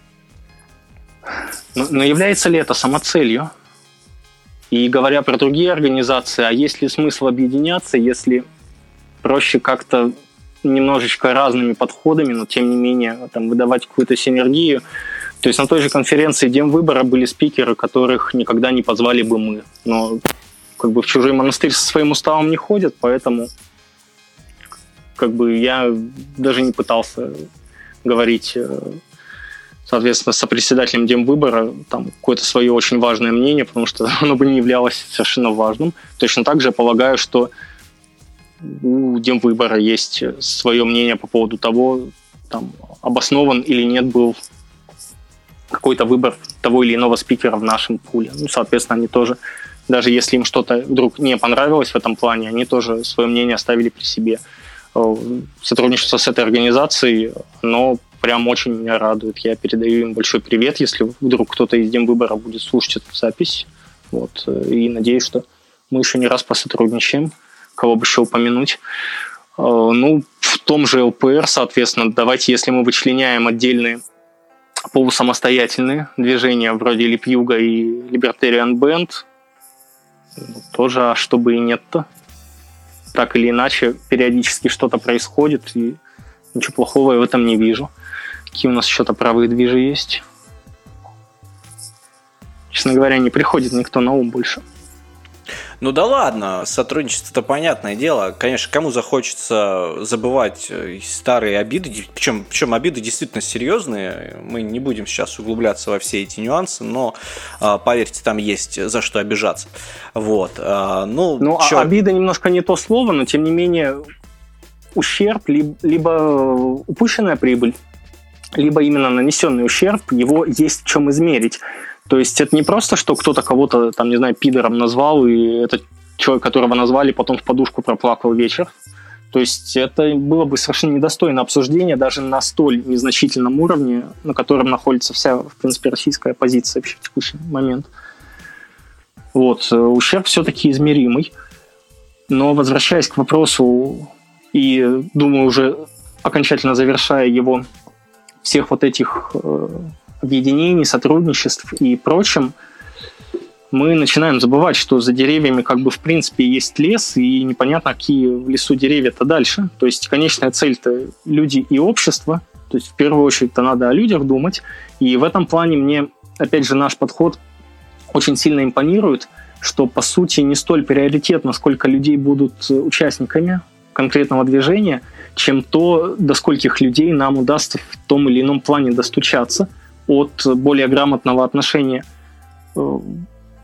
Но, но является ли это самоцелью? И говоря про другие организации, а есть ли смысл объединяться, если проще как-то немножечко разными подходами, но тем не менее там, выдавать какую-то синергию. То есть на той же конференции Дем выбора были спикеры, которых никогда не позвали бы мы. Но как бы в чужой монастырь со своим уставом не ходят, поэтому как бы я даже не пытался говорить, э, соответственно, сопредседателем Демвыбора там какое-то свое очень важное мнение, потому что оно бы не являлось совершенно важным. Точно так же я полагаю, что у Демвыбора есть свое мнение по поводу того, там, обоснован или нет был какой-то выбор того или иного спикера в нашем пуле. Ну, соответственно, они тоже, даже если им что-то вдруг не понравилось в этом плане, они тоже свое мнение оставили при себе. Э, сотрудничество с этой организацией, но прям очень меня радует. Я передаю им большой привет, если вдруг кто-то из Демвыбора будет слушать эту запись. Вот. Э, и надеюсь, что мы еще не раз посотрудничаем. Кого бы еще упомянуть? Э, ну, в том же ЛПР, соответственно, давайте, если мы вычленяем отдельные полусамостоятельные движения вроде Липьюга и Libertarian Band, ну, тоже, а чтобы и нет-то так или иначе периодически что-то происходит, и ничего плохого я в этом не вижу. Какие у нас еще-то правые движи есть? Честно говоря, не приходит никто на ум больше. Ну да ладно, сотрудничество-то понятное дело. Конечно, кому захочется забывать э, старые обиды, причем, причем обиды действительно серьезные. Мы не будем сейчас углубляться во все эти нюансы, но а, поверьте, там есть за что обижаться. Вот. А, ну, ну а обида немножко не то слово, но тем не менее ущерб, либо упущенная прибыль, либо именно нанесенный ущерб, его есть в чем измерить. То есть это не просто, что кто-то кого-то, там, не знаю, пидором назвал, и этот человек, которого назвали, потом в подушку проплакал вечер. То есть это было бы совершенно недостойно обсуждения даже на столь незначительном уровне, на котором находится вся, в принципе, российская оппозиция вообще в текущий момент. Вот. Э, ущерб все-таки измеримый. Но возвращаясь к вопросу и, думаю, уже окончательно завершая его, всех вот этих э, объединений, сотрудничеств и прочем, мы начинаем забывать, что за деревьями как бы в принципе есть лес, и непонятно, какие в лесу деревья-то дальше. То есть конечная цель-то люди и общество. То есть в первую очередь-то надо о людях думать. И в этом плане мне, опять же, наш подход очень сильно импонирует, что по сути не столь приоритетно, сколько людей будут участниками конкретного движения, чем то, до скольких людей нам удастся в том или ином плане достучаться – от более грамотного отношения э,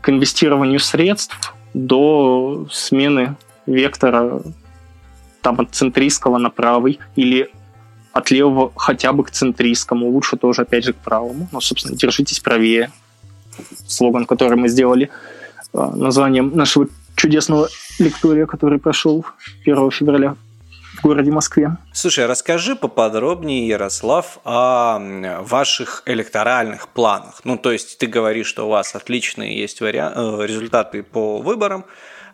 к инвестированию средств до смены вектора там, от центристского на правый или от левого хотя бы к центристскому, лучше тоже опять же к правому. Но, собственно, держитесь правее. Слоган, который мы сделали э, названием нашего чудесного лектория, который прошел 1 февраля в городе Москве. Слушай, расскажи поподробнее, Ярослав, о ваших электоральных планах. Ну, то есть ты говоришь, что у вас отличные есть варианты, э, результаты по выборам,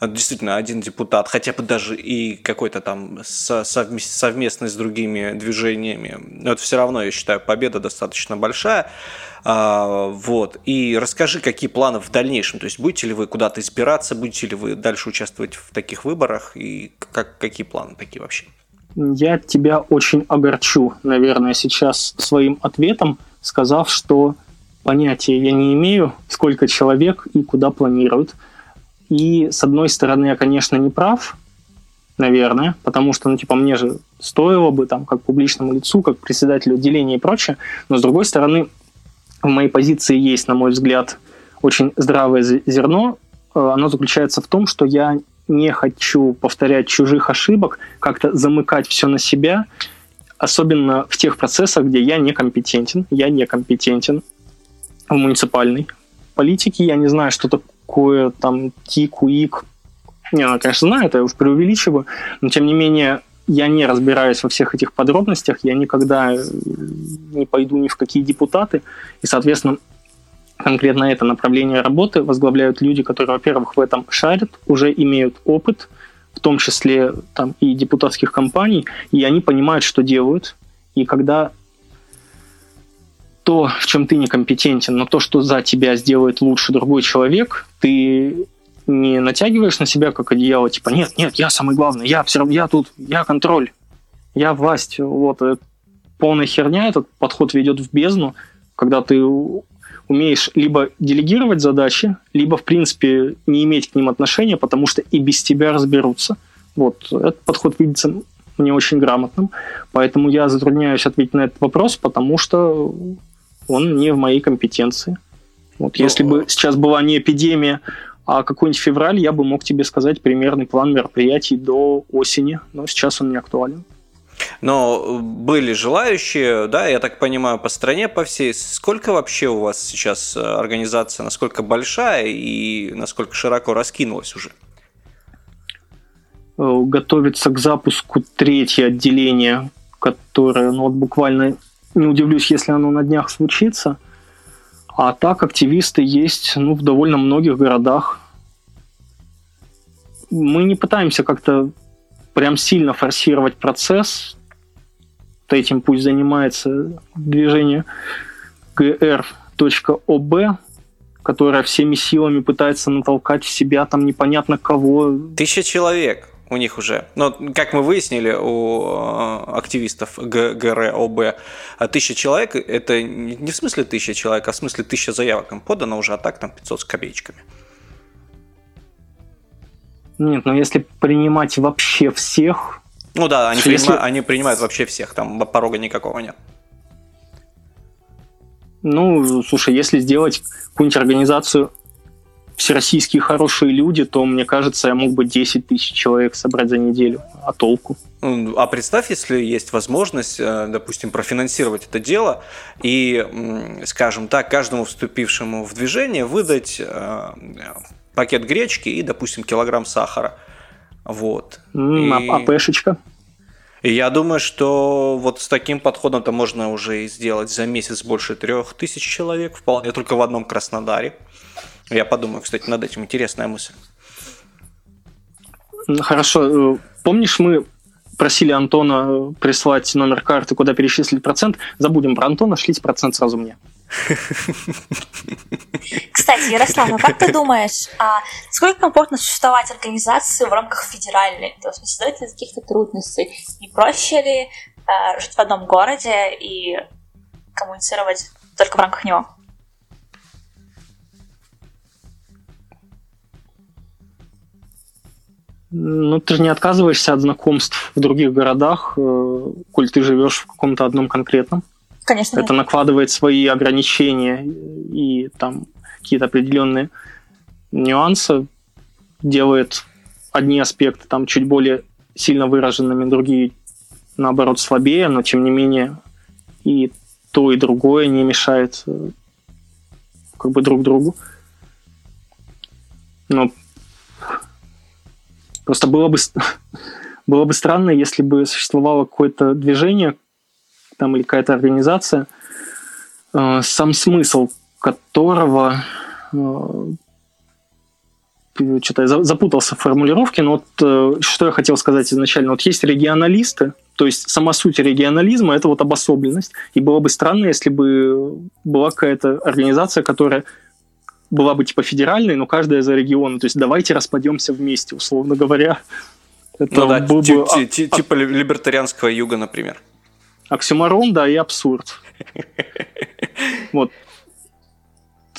действительно один депутат, хотя бы даже и какой-то там совместный с другими движениями, но это все равно, я считаю, победа достаточно большая. А, вот. И расскажи, какие планы в дальнейшем? То есть будете ли вы куда-то избираться, будете ли вы дальше участвовать в таких выборах и как, какие планы такие вообще? Я тебя очень огорчу, наверное, сейчас своим ответом, сказав, что понятия я не имею, сколько человек и куда планируют. И, с одной стороны, я, конечно, не прав, наверное, потому что, ну, типа, мне же стоило бы, там, как публичному лицу, как председателю отделения и прочее, но, с другой стороны, в моей позиции есть, на мой взгляд, очень здравое зерно. Э, оно заключается в том, что я не хочу повторять чужих ошибок, как-то замыкать все на себя, особенно в тех процессах, где я некомпетентен. Я некомпетентен в муниципальной политике. Я не знаю, что такое там ТИК, УИК. Не, я, конечно, это я уж преувеличиваю, но тем не менее я не разбираюсь во всех этих подробностях, я никогда не пойду ни в какие депутаты, и, соответственно, конкретно это направление работы возглавляют люди, которые, во-первых, в этом шарят, уже имеют опыт, в том числе там, и депутатских компаний, и они понимают, что делают. И когда то, в чем ты некомпетентен, но то, что за тебя сделает лучше другой человек, ты не натягиваешь на себя как одеяло, типа, нет, нет, я самый главный, я все равно, я тут, я контроль, я власть. Вот, э, полная херня, этот подход ведет в бездну, когда ты умеешь либо делегировать задачи, либо, в принципе, не иметь к ним отношения, потому что и без тебя разберутся. Вот, этот подход видится мне очень грамотным, поэтому я затрудняюсь ответить на этот вопрос, потому что он не в моей компетенции. Вот, если бы сейчас была не эпидемия, а какой-нибудь февраль, я бы мог тебе сказать примерный план мероприятий до осени, но сейчас он не актуален. Но были желающие, да, я так понимаю, по стране, по всей. Сколько вообще у вас сейчас э, организация, насколько большая и насколько широко раскинулась уже? Э, готовится к запуску третье отделение, которое, ну вот буквально, не удивлюсь, если оно на днях случится. А так активисты есть ну, в довольно многих городах. Мы не пытаемся как-то прям сильно форсировать процесс. Этим пусть занимается движение gr.ob, которое всеми силами пытается натолкать в себя там непонятно кого. Тысяча человек у них уже. Но, как мы выяснили у э, активистов ГРОБ, тысяча человек – это не в смысле тысяча человек, а в смысле тысяча заявок им подано уже, а так там 500 с копеечками. Нет, но если принимать вообще всех... Ну да, они, если... принимают, они принимают вообще всех, там порога никакого нет. Ну, слушай, если сделать какую-нибудь организацию всероссийские хорошие люди, то, мне кажется, я мог бы 10 тысяч человек собрать за неделю. А толку? А представь, если есть возможность, э, допустим, профинансировать это дело и, скажем так, каждому вступившему в движение выдать э, пакет гречки и, допустим, килограмм сахара. Вот. Mm, и... А пешечка? И я думаю, что вот с таким подходом-то можно уже сделать за месяц больше трех тысяч человек, вполне только в одном Краснодаре. Я подумаю, кстати, над этим интересная мысль. Хорошо. Э, помнишь, мы просили Антона прислать номер карты, куда перечислить процент? Забудем про Антона, шлите процент сразу мне. Кстати, Ярослав, а как ты думаешь, а сколько комфортно существовать организации в рамках федеральной? То есть не создает ли каких-то трудностей? Не проще ли э, жить в одном городе и коммуницировать только в рамках него? Ну, ты же не отказываешься от знакомств в других городах, э, коль ты живешь в каком-то одном конкретном. Конечно. Это нет. накладывает свои ограничения и там какие-то определенные нюансы, делает одни аспекты там чуть более сильно выраженными, другие наоборот слабее, но тем не менее и то, и другое не мешает э, как бы друг другу. Но просто было бы, было бы странно, если бы существовало какое-то движение, там или какая-то организация, э, сам смысл которого э, что-то я запутался в формулировке, но вот э, что я хотел сказать изначально. Вот есть регионалисты, то есть сама суть регионализма – это вот обособленность. И было бы странно, если бы была какая-то организация, которая была бы типа федеральной, но каждая за регион. То есть давайте распадемся вместе, условно говоря. Это ну да, бы... типа либертарианского юга, например оксюмарон, да, и абсурд. Вот.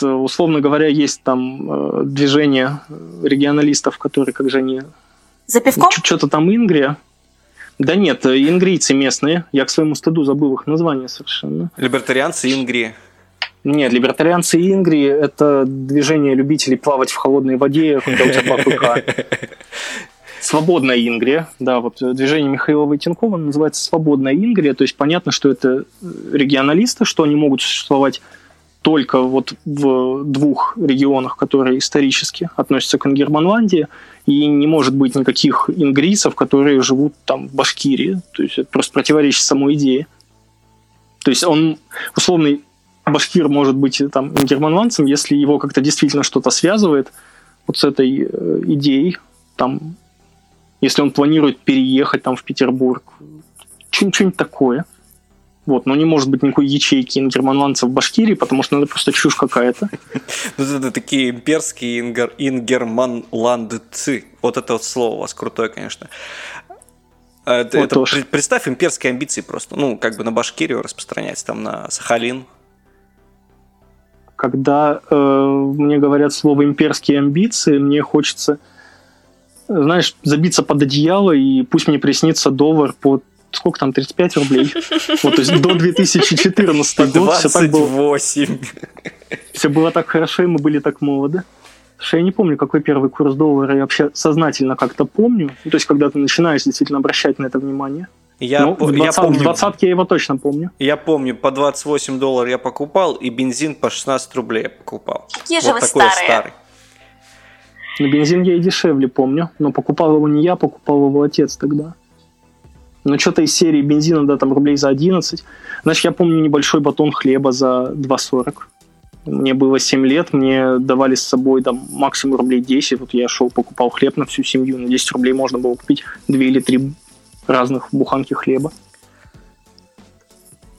Условно говоря, есть там э, движение регионалистов, которые, как же они... За пивком? Что-то там Ингрия. Да нет, ингрийцы местные. Я к своему стыду забыл их название совершенно. Либертарианцы Ингрии. Нет, либертарианцы Ингрии – это движение любителей плавать в холодной воде, когда у тебя два. Свободная Ингрия, да, вот движение Михаила Войтенкова называется Свободная Ингрия, то есть понятно, что это регионалисты, что они могут существовать только вот в двух регионах, которые исторически относятся к Ингерманландии, и не может быть никаких ингрийцев, которые живут там в Башкирии. То есть это просто противоречит самой идее. То есть он, условный башкир может быть там германландцем, если его как-то действительно что-то связывает вот с этой э, идеей, там, если он планирует переехать там в Петербург, что-нибудь такое. Вот, но не может быть никакой ячейки ингерманландцев в Башкирии, потому что ну, это просто чушь какая-то. Ну, это такие имперские ингер, ингерманландцы. Вот это вот слово у вас крутое, конечно. А это, вот это, представь имперские амбиции просто. Ну, как бы на Башкирию распространяется, там на Сахалин. Когда э, мне говорят слово имперские амбиции, мне хочется, знаешь, забиться под одеяло и пусть мне приснится доллар по сколько там, 35 рублей. Вот, то есть до 2014 года все так было. Все было так хорошо, и мы были так молоды. Что я не помню, какой первый курс доллара, я вообще сознательно как-то помню. Ну, то есть, когда ты начинаешь действительно обращать на это внимание. Я, ну, в, 20, я помню, в 20 я его точно помню. Я помню, по 28 долларов я покупал, и бензин по 16 рублей я покупал. Какие вот же вы такой старые. старый. На бензин я и дешевле помню, но покупал его не я, покупал его отец тогда. Но что-то из серии бензина, да, там рублей за 11. Значит, я помню небольшой батон хлеба за 2,40. Мне было 7 лет, мне давали с собой там максимум рублей 10. Вот я шел, покупал хлеб на всю семью. На 10 рублей можно было купить 2 или 3 разных буханки хлеба.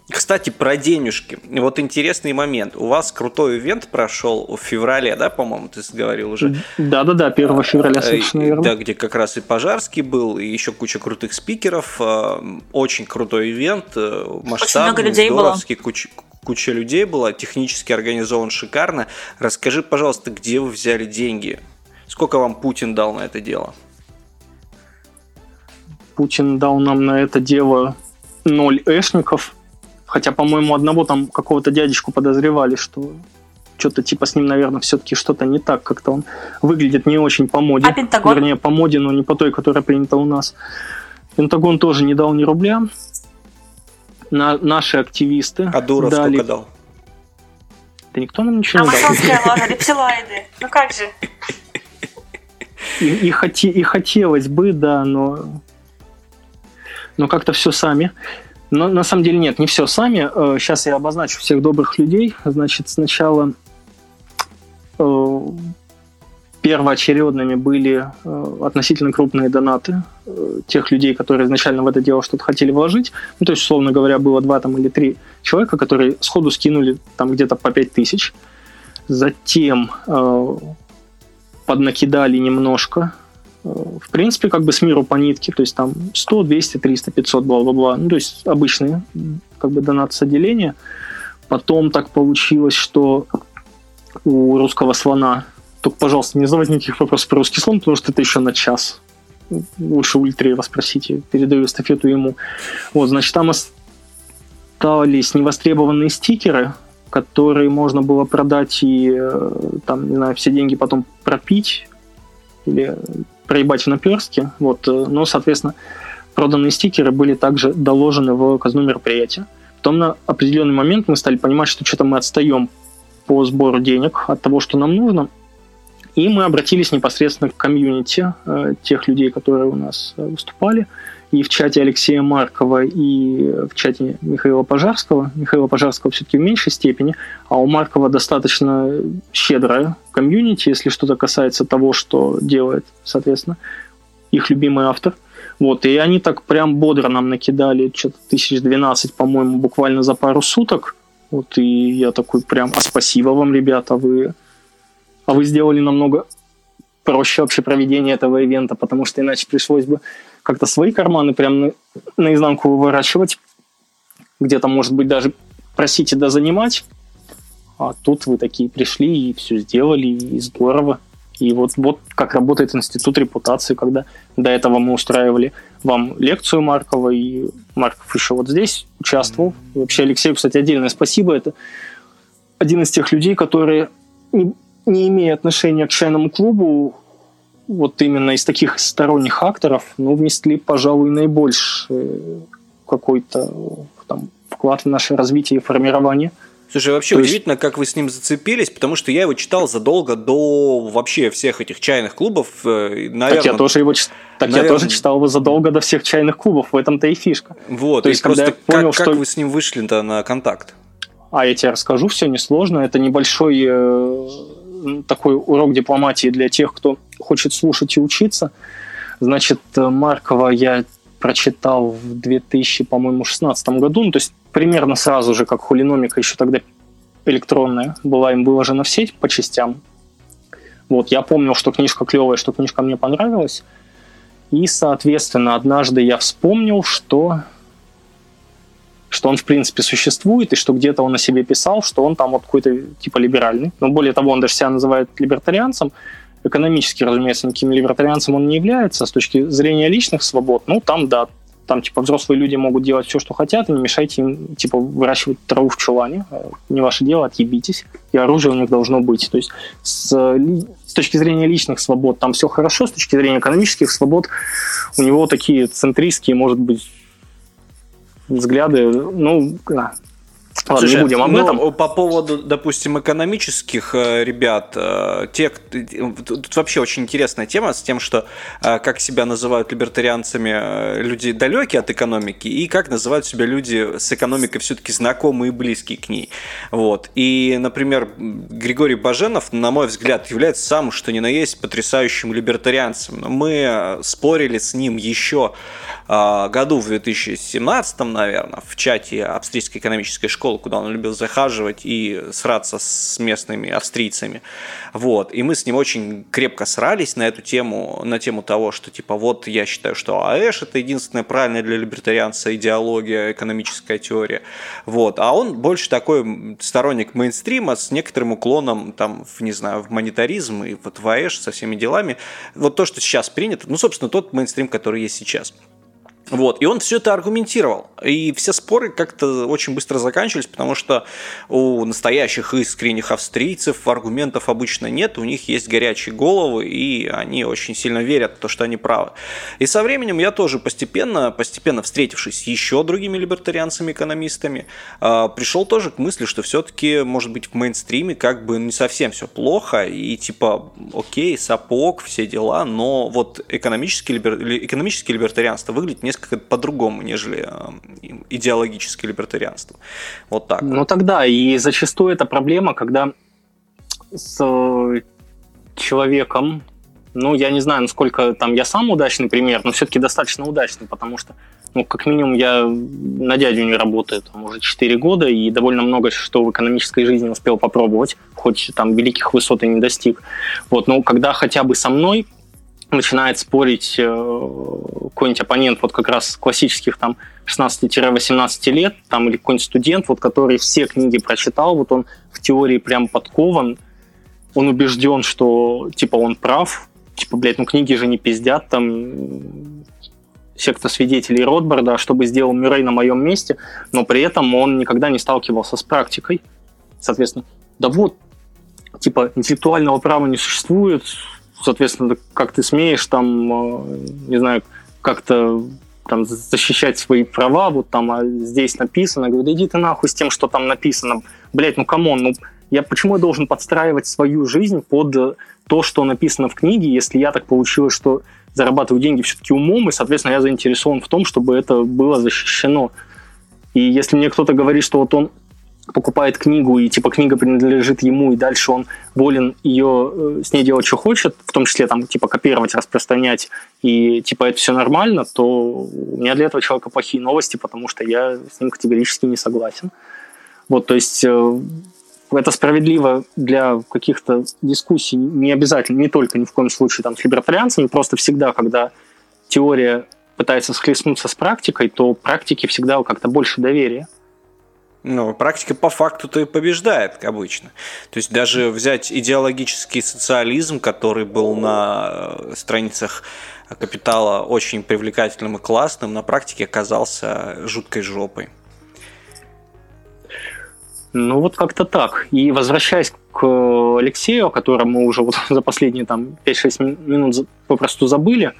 Кстати, про денежки. Вот интересный момент. У вас крутой ивент прошел в феврале, да, по-моему, ты говорил уже? Да-да-да, 1 февраля, совершенно верно. Да, где как раз и Пожарский был, и еще куча крутых спикеров. Э, очень крутой ивент, э, масштабный, Очень много людей здоровский, было. Куча, куча людей было, технически организован шикарно. Расскажи, пожалуйста, где вы взяли деньги? Сколько вам Путин дал на это дело? Путин дал нам на это дело ноль эшников, Хотя, по-моему, одного там какого-то дядечку подозревали, что что-то типа с ним, наверное, все-таки что-то не так, как-то он выглядит не очень по моде. А Пентагон? Вернее, по моде, но не по той, которая принята у нас. Пентагон тоже не дал ни рубля. На, наши активисты А Дуров дали... сколько дал? Да никто нам ничего а не дал. Амазонская ложа, рептилоиды. Ну как же? И, и, хоти, и хотелось бы, да, но, но как-то все сами. Но на самом деле нет, не все сами. Сейчас э, я обозначу всех добрых людей. Значит, сначала э, первоочередными были э, относительно крупные донаты тех людей, которые изначально в это дело что-то хотели вложить. Ну, то есть, условно говоря, было два там, или три человека, которые сходу скинули там где-то по пять тысяч. Затем поднакидали немножко в принципе, как бы с миру по нитке, то есть там 100, 200, 300, 500, бла-бла-бла, ну, то есть обычные, как бы донат с. Потом так получилось, что у русского слона, только, пожалуйста, не задавайте никаких вопросов про русский слон, потому что это еще на час. Лучше у Ультреева спросите, передаю эстафету ему. Вот, значит, там остались невостребованные стикеры, которые можно было продать и э, там, не знаю, все деньги потом пропить или проебать в наперстке. Вот, э, но, соответственно, проданные стикеры были также доложены в казну мероприятия. Потом на определенный момент мы стали понимать, что что-то мы отстаем по сбору денег от того, что нам нужно. И мы обратились непосредственно к комьюнити э, тех людей, которые у нас э, выступали – и в чате Алексея Маркова, и в чате Михаила Пожарского. Михаила Пожарского все-таки в меньшей степени, а у Маркова достаточно щедрая комьюнити, если что-то касается того, что делает, соответственно, их любимый автор. Вот, и они так прям бодро нам накидали что-то тысяч двенадцать, по-моему, буквально за пару суток. Вот, и я такой прям, а спасибо вам, ребята, вы, а вы сделали намного проще вообще проведение этого ивента, потому что иначе пришлось бы как-то свои карманы прям на, наизнанку выворачивать, где-то, может быть, даже просить и занимать, а тут вы такие пришли и все сделали, и здорово. И вот, вот как работает институт репутации, когда до этого мы устраивали вам лекцию Маркова, и Марков еще вот здесь участвовал. И вообще Алексею, кстати, отдельное спасибо. Это один из тех людей, которые, не, не имея отношения к чайному клубу, вот именно из таких сторонних акторов, ну, внесли, пожалуй, наибольший какой-то там вклад в наше развитие и формирование. Слушай, вообще То удивительно, есть... как вы с ним зацепились, потому что я его читал задолго до вообще всех этих чайных клубов. Наверное, так я тоже его так наверное... я тоже читал его задолго до всех чайных клубов. В этом-то и фишка. Вот. То есть, просто я понял, как, что... как вы с ним вышли-то на контакт? А я тебе расскажу, все несложно. Это небольшой э, такой урок дипломатии для тех, кто хочет слушать и учиться. Значит, Маркова я прочитал в 2000, по-моему, 16 году, ну, то есть примерно сразу же, как хулиномика еще тогда электронная была им выложена в сеть по частям. Вот, я помнил, что книжка клевая, что книжка мне понравилась. И, соответственно, однажды я вспомнил, что что он, в принципе, существует, и что где-то он о себе писал, что он там вот какой-то типа либеральный. Но более того, он даже себя называет либертарианцем. Экономически, разумеется, никаким либертарианцем он не является. С точки зрения личных свобод, ну, там, да, там, типа, взрослые люди могут делать все, что хотят, и не мешайте им, типа, выращивать траву в чулане. Не ваше дело, отъебитесь. И оружие у них должно быть. То есть с, с точки зрения личных свобод там все хорошо, с точки зрения экономических свобод у него такие центристские, может быть, взгляды, ну, Ладно, Слушай, не будем об этом. Ну, по поводу, допустим, экономических э, ребят, э, те, тут вообще очень интересная тема с тем, что э, как себя называют либертарианцами люди далекие от экономики и как называют себя люди с экономикой все-таки знакомые и близкие к ней. Вот. И, например, Григорий Баженов, на мой взгляд, является самым, что ни на есть, потрясающим либертарианцем. Мы спорили с ним еще году в 2017, наверное, в чате Австрийской экономической школы школу, куда он любил захаживать и сраться с местными австрийцами. Вот. И мы с ним очень крепко срались на эту тему, на тему того, что типа вот я считаю, что АЭШ это единственная правильная для либертарианца идеология, экономическая теория. Вот. А он больше такой сторонник мейнстрима с некоторым уклоном там, в, не знаю, в монетаризм и вот в АЭШ со всеми делами. Вот то, что сейчас принято, ну, собственно, тот мейнстрим, который есть сейчас. Вот, и он все это аргументировал. И все споры как-то очень быстро заканчивались, потому что у настоящих искренних австрийцев аргументов обычно нет, у них есть горячие головы, и они очень сильно верят в то, что они правы. И со временем я тоже постепенно, постепенно встретившись с еще другими либертарианцами-экономистами, а, пришел тоже к мысли, что все-таки, может быть, в мейнстриме как бы не совсем все плохо, и типа, окей, сапог, все дела, но вот экономический, либер... экономическое либертарианство выглядит несколько несколько по-другому, нежели э, идеологическое либертарианство. Вот так. Ну тогда, и зачастую это проблема, когда с э, человеком, ну, я не знаю, насколько там я сам удачный пример, но все-таки достаточно удачный, потому что, ну, как минимум, я на дядю не работаю, там, уже 4 года, и довольно много что в экономической жизни успел попробовать, хоть там великих высот и не достиг. Вот, но когда хотя бы со мной начинает спорить э, какой-нибудь оппонент вот как раз классических там 16-18 лет, там или какой-нибудь студент, вот который все книги прочитал, вот он в теории прям подкован, он убежден, что типа он прав, типа, блядь, ну книги же не пиздят, там секта свидетелей Ротбарда, что бы сделал Мюррей на моем месте, но при этом он никогда не сталкивался с практикой. Соответственно, да вот, типа, интеллектуального права не существует, соответственно, как ты смеешь там, э, не знаю, как-то там защищать свои права, вот там а здесь написано, говорю, да иди ты нахуй с тем, что там написано. Блять, ну come on, ну я почему я должен подстраивать свою жизнь под то, что написано в книге, если я так получилось, что зарабатываю деньги все-таки умом, и, соответственно, я заинтересован в том, чтобы это было защищено. И если мне кто-то говорит, что вот он покупает книгу, и типа книга принадлежит ему, и дальше он волен ее э, с ней делать, что хочет, в том числе там типа копировать, распространять, и типа это все нормально, то у меня для этого человека плохие новости, потому что я с ним категорически не согласен. Вот, то есть э, это справедливо для каких-то дискуссий, не обязательно, не только ни в коем случае там с либертарианцами, просто всегда, когда теория пытается схлестнуться с практикой, то практике всегда как-то больше доверия. Ну, практика по факту-то и побеждает обычно. То есть даже взять идеологический социализм, который был на э, страницах капитала очень привлекательным и классным, на практике оказался жуткой жопой. Ну вот как-то так. И возвращаясь к Алексею, о котором мы уже вот за последние там 5-6 минут попросту забыли,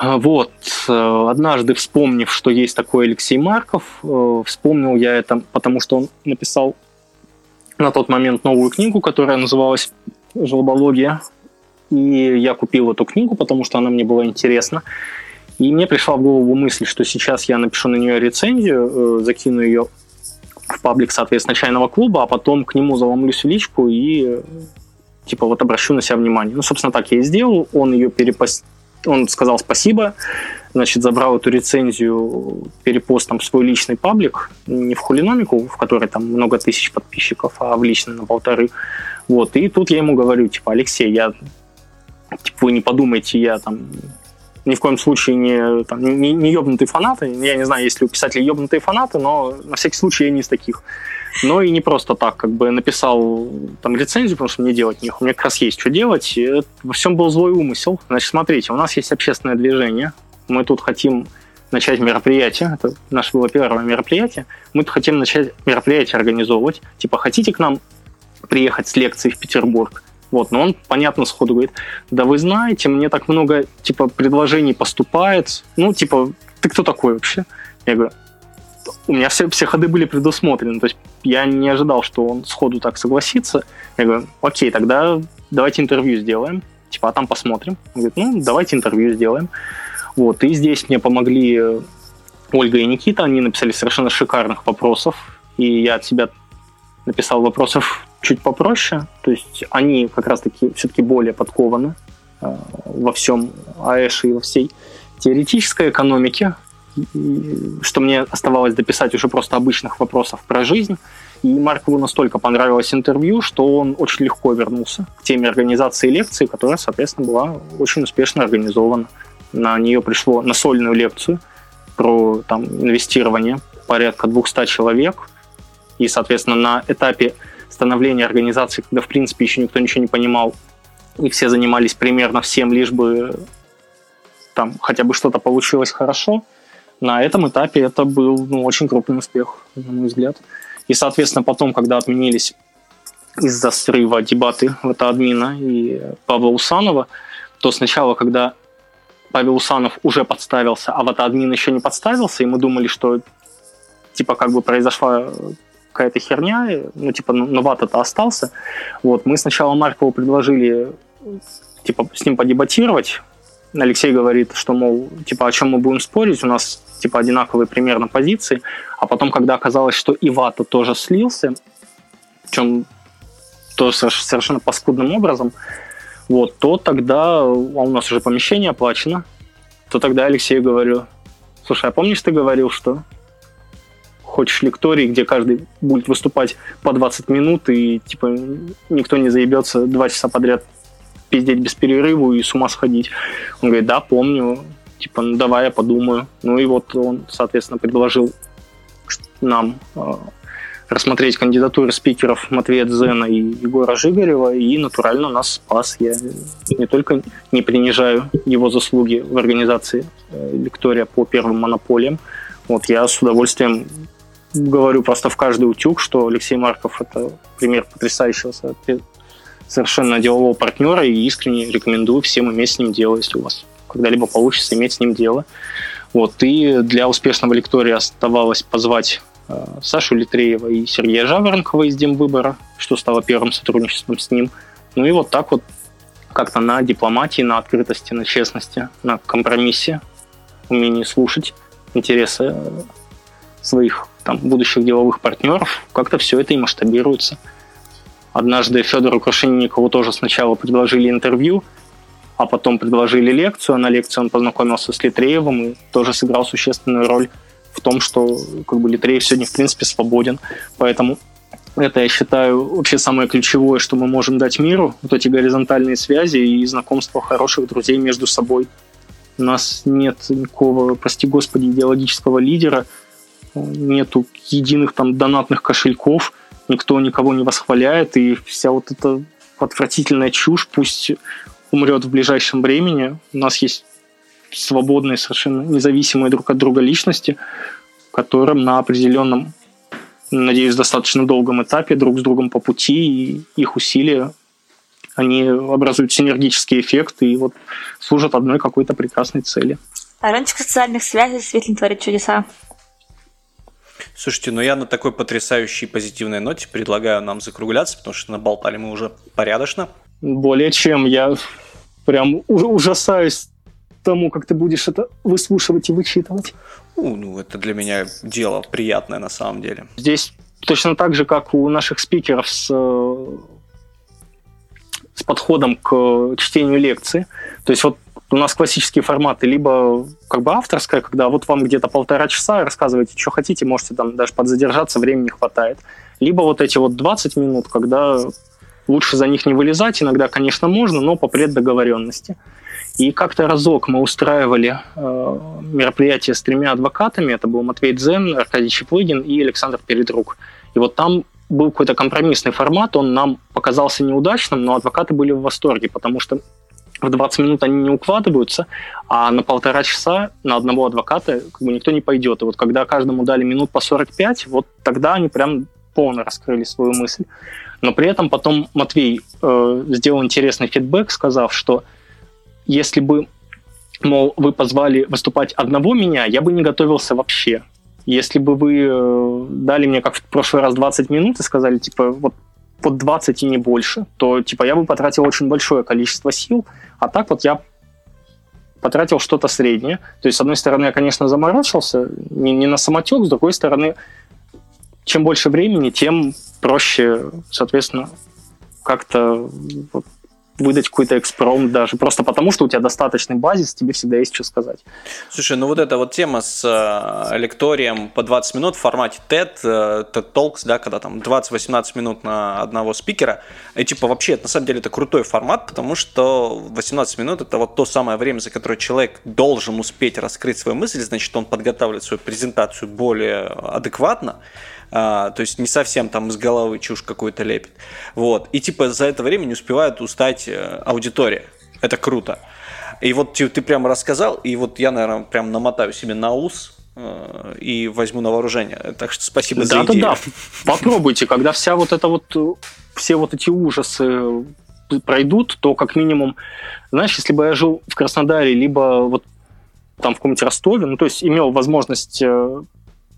вот, э, однажды вспомнив, что есть такой Алексей Марков, э, вспомнил я это, потому что он написал на тот момент новую книгу, которая называлась «Желобология». И я купил эту книгу, потому что она мне была интересна. И мне пришла в голову мысль, что сейчас я напишу на нее рецензию, э, закину ее в паблик, соответственно, чайного клуба, а потом к нему заломлюсь в личку и типа вот обращу на себя внимание. Ну, собственно, так я и сделал. Он ее перепост... Он сказал спасибо, значит, забрал эту рецензию перепостом в свой личный паблик, не в хулиномику, в которой там много тысяч подписчиков, а в личный на полторы. Вот, и тут я ему говорю, типа, Алексей, я, типа, вы не подумайте, я там ни в коем случае не, там, не, не ебнутый фанаты. Я не знаю, есть ли у писателей ебнутые фанаты, но на всякий случай я не из таких. Но и не просто так, как бы написал там рецензию, потому что мне делать них. У меня как раз есть что делать. Во всем был злой умысел. Значит, смотрите, у нас есть общественное движение. Мы тут хотим начать мероприятие. Это наше было первое мероприятие. Мы тут хотим начать мероприятие организовывать. Типа, хотите к нам приехать с лекцией в Петербург? Вот, но он, понятно, сходу говорит, да вы знаете, мне так много, типа, предложений поступает. Ну, типа, ты кто такой вообще? Я говорю, у меня все, все ходы были предусмотрены. То есть я не ожидал, что он сходу так согласится. Я говорю, окей, тогда давайте интервью сделаем. Типа, а там посмотрим. Он говорит, ну, давайте интервью сделаем. Вот, и здесь мне помогли Ольга и Никита. Они написали совершенно шикарных вопросов. И я от себя написал вопросов чуть попроще. То есть они как раз-таки все-таки более подкованы э, во всем АЭШ и во всей теоретической экономике, что мне оставалось дописать уже просто обычных вопросов про жизнь. И Маркову настолько понравилось интервью, что он очень легко вернулся к теме организации лекции, которая, соответственно, была очень успешно организована. На нее пришло на сольную лекцию про там, инвестирование порядка 200 человек. И, соответственно, на этапе становления организации, когда, в принципе, еще никто ничего не понимал, и все занимались примерно всем, лишь бы там хотя бы что-то получилось хорошо, на этом этапе это был ну, очень крупный успех, на мой взгляд. И, соответственно, потом, когда отменились из-за срыва дебаты в это админа и Павла Усанова, то сначала, когда Павел Усанов уже подставился, а вот админ еще не подставился, и мы думали, что типа как бы произошла какая-то херня, ну, типа, новато-то остался. Вот, мы сначала Маркову предложили, типа, с ним подебатировать. Алексей говорит, что, мол, типа, о чем мы будем спорить, у нас, типа, одинаковые примерно позиции. А потом, когда оказалось, что Ивата тоже слился, причем тоже совершенно паскудным образом, вот, то тогда, а у нас уже помещение оплачено, то тогда Алексею говорю, слушай, а помнишь, ты говорил, что хочешь лекторий, где каждый будет выступать по 20 минут, и типа никто не заебется два часа подряд пиздеть без перерыва и с ума сходить. Он говорит, да, помню, типа, ну давай я подумаю. Ну и вот он, соответственно, предложил нам э, рассмотреть кандидатуры спикеров Матвея Дзена и Егора Жигарева, и натурально нас спас. Я не только не принижаю его заслуги в организации э, лектория по первым монополиям, вот я с удовольствием говорю просто в каждый утюг, что Алексей Марков – это пример потрясающего совершенно делового партнера, и искренне рекомендую всем иметь с ним дело, если у вас когда-либо получится иметь с ним дело. Вот, и для успешного лектория оставалось позвать э, Сашу Литреева и Сергея Жаворонкова из Демвыбора, что стало первым сотрудничеством с ним. Ну и вот так вот как-то на дипломатии, на открытости, на честности, на компромиссе, умении слушать интересы своих там, будущих деловых партнеров, как-то все это и масштабируется. Однажды Федору Крушенникову тоже сначала предложили интервью, а потом предложили лекцию. А на лекции он познакомился с Литреевым и тоже сыграл существенную роль в том, что как бы Литреев сегодня в принципе свободен. Поэтому это, я считаю, вообще самое ключевое, что мы можем дать миру, вот эти горизонтальные связи и знакомство хороших друзей между собой. У нас нет никакого, прости господи, идеологического лидера – нету единых там донатных кошельков, никто никого не восхваляет, и вся вот эта отвратительная чушь пусть умрет в ближайшем времени. У нас есть свободные, совершенно независимые друг от друга личности, которым на определенном, надеюсь, достаточно долгом этапе друг с другом по пути, и их усилия, они образуют синергический эффект и вот служат одной какой-то прекрасной цели. Ранчик социальных связей действительно творит чудеса. Слушайте, ну я на такой потрясающей позитивной ноте предлагаю нам закругляться, потому что наболтали мы уже порядочно. Более чем. Я прям ужасаюсь тому, как ты будешь это выслушивать и вычитывать. Ну, ну, это для меня дело приятное на самом деле. Здесь точно так же, как у наших спикеров с, с подходом к чтению лекции. То есть вот у нас классические форматы, либо как бы авторская, когда вот вам где-то полтора часа, рассказывайте, что хотите, можете там даже подзадержаться, времени не хватает. Либо вот эти вот 20 минут, когда лучше за них не вылезать, иногда, конечно, можно, но по преддоговоренности. И как-то разок мы устраивали э, мероприятие с тремя адвокатами. Это был Матвей Дзен, Аркадий Чеплыгин и Александр Передрук. И вот там был какой-то компромиссный формат, он нам показался неудачным, но адвокаты были в восторге, потому что в 20 минут они не укладываются, а на полтора часа на одного адвоката как бы никто не пойдет. И вот когда каждому дали минут по 45, вот тогда они прям полно раскрыли свою мысль. Но при этом потом Матвей э, сделал интересный фидбэк, сказав, что если бы, мол, вы позвали выступать одного меня, я бы не готовился вообще. Если бы вы э, дали мне, как в прошлый раз, 20 минут и сказали, типа, вот под 20 и не больше, то типа я бы потратил очень большое количество сил, а так вот я потратил что-то среднее. То есть, с одной стороны, я, конечно, заморочился, не, не на самотек, с другой стороны, чем больше времени, тем проще, соответственно, как-то вот, выдать какой-то экспромт даже, просто потому что у тебя достаточный базис, тебе всегда есть что сказать. Слушай, ну вот эта вот тема с э, лекторием по 20 минут в формате TED, э, TED Talks, да, когда там 20-18 минут на одного спикера, и типа вообще, это, на самом деле, это крутой формат, потому что 18 минут это вот то самое время, за которое человек должен успеть раскрыть свою мысль, значит, он подготавливает свою презентацию более адекватно, а, то есть не совсем там из головы чушь какую-то лепит. Вот. И типа за это время не успевает устать э, аудитория. Это круто. И вот ты, ты прямо рассказал, и вот я, наверное, прям намотаю себе на ус э, и возьму на вооружение. Так что спасибо да, за идею. Да, да, Попробуйте, когда вся вот эта вот, все вот эти ужасы пройдут, то как минимум, знаешь, если бы я жил в Краснодаре, либо вот там в каком-нибудь Ростове, ну, то есть имел возможность э,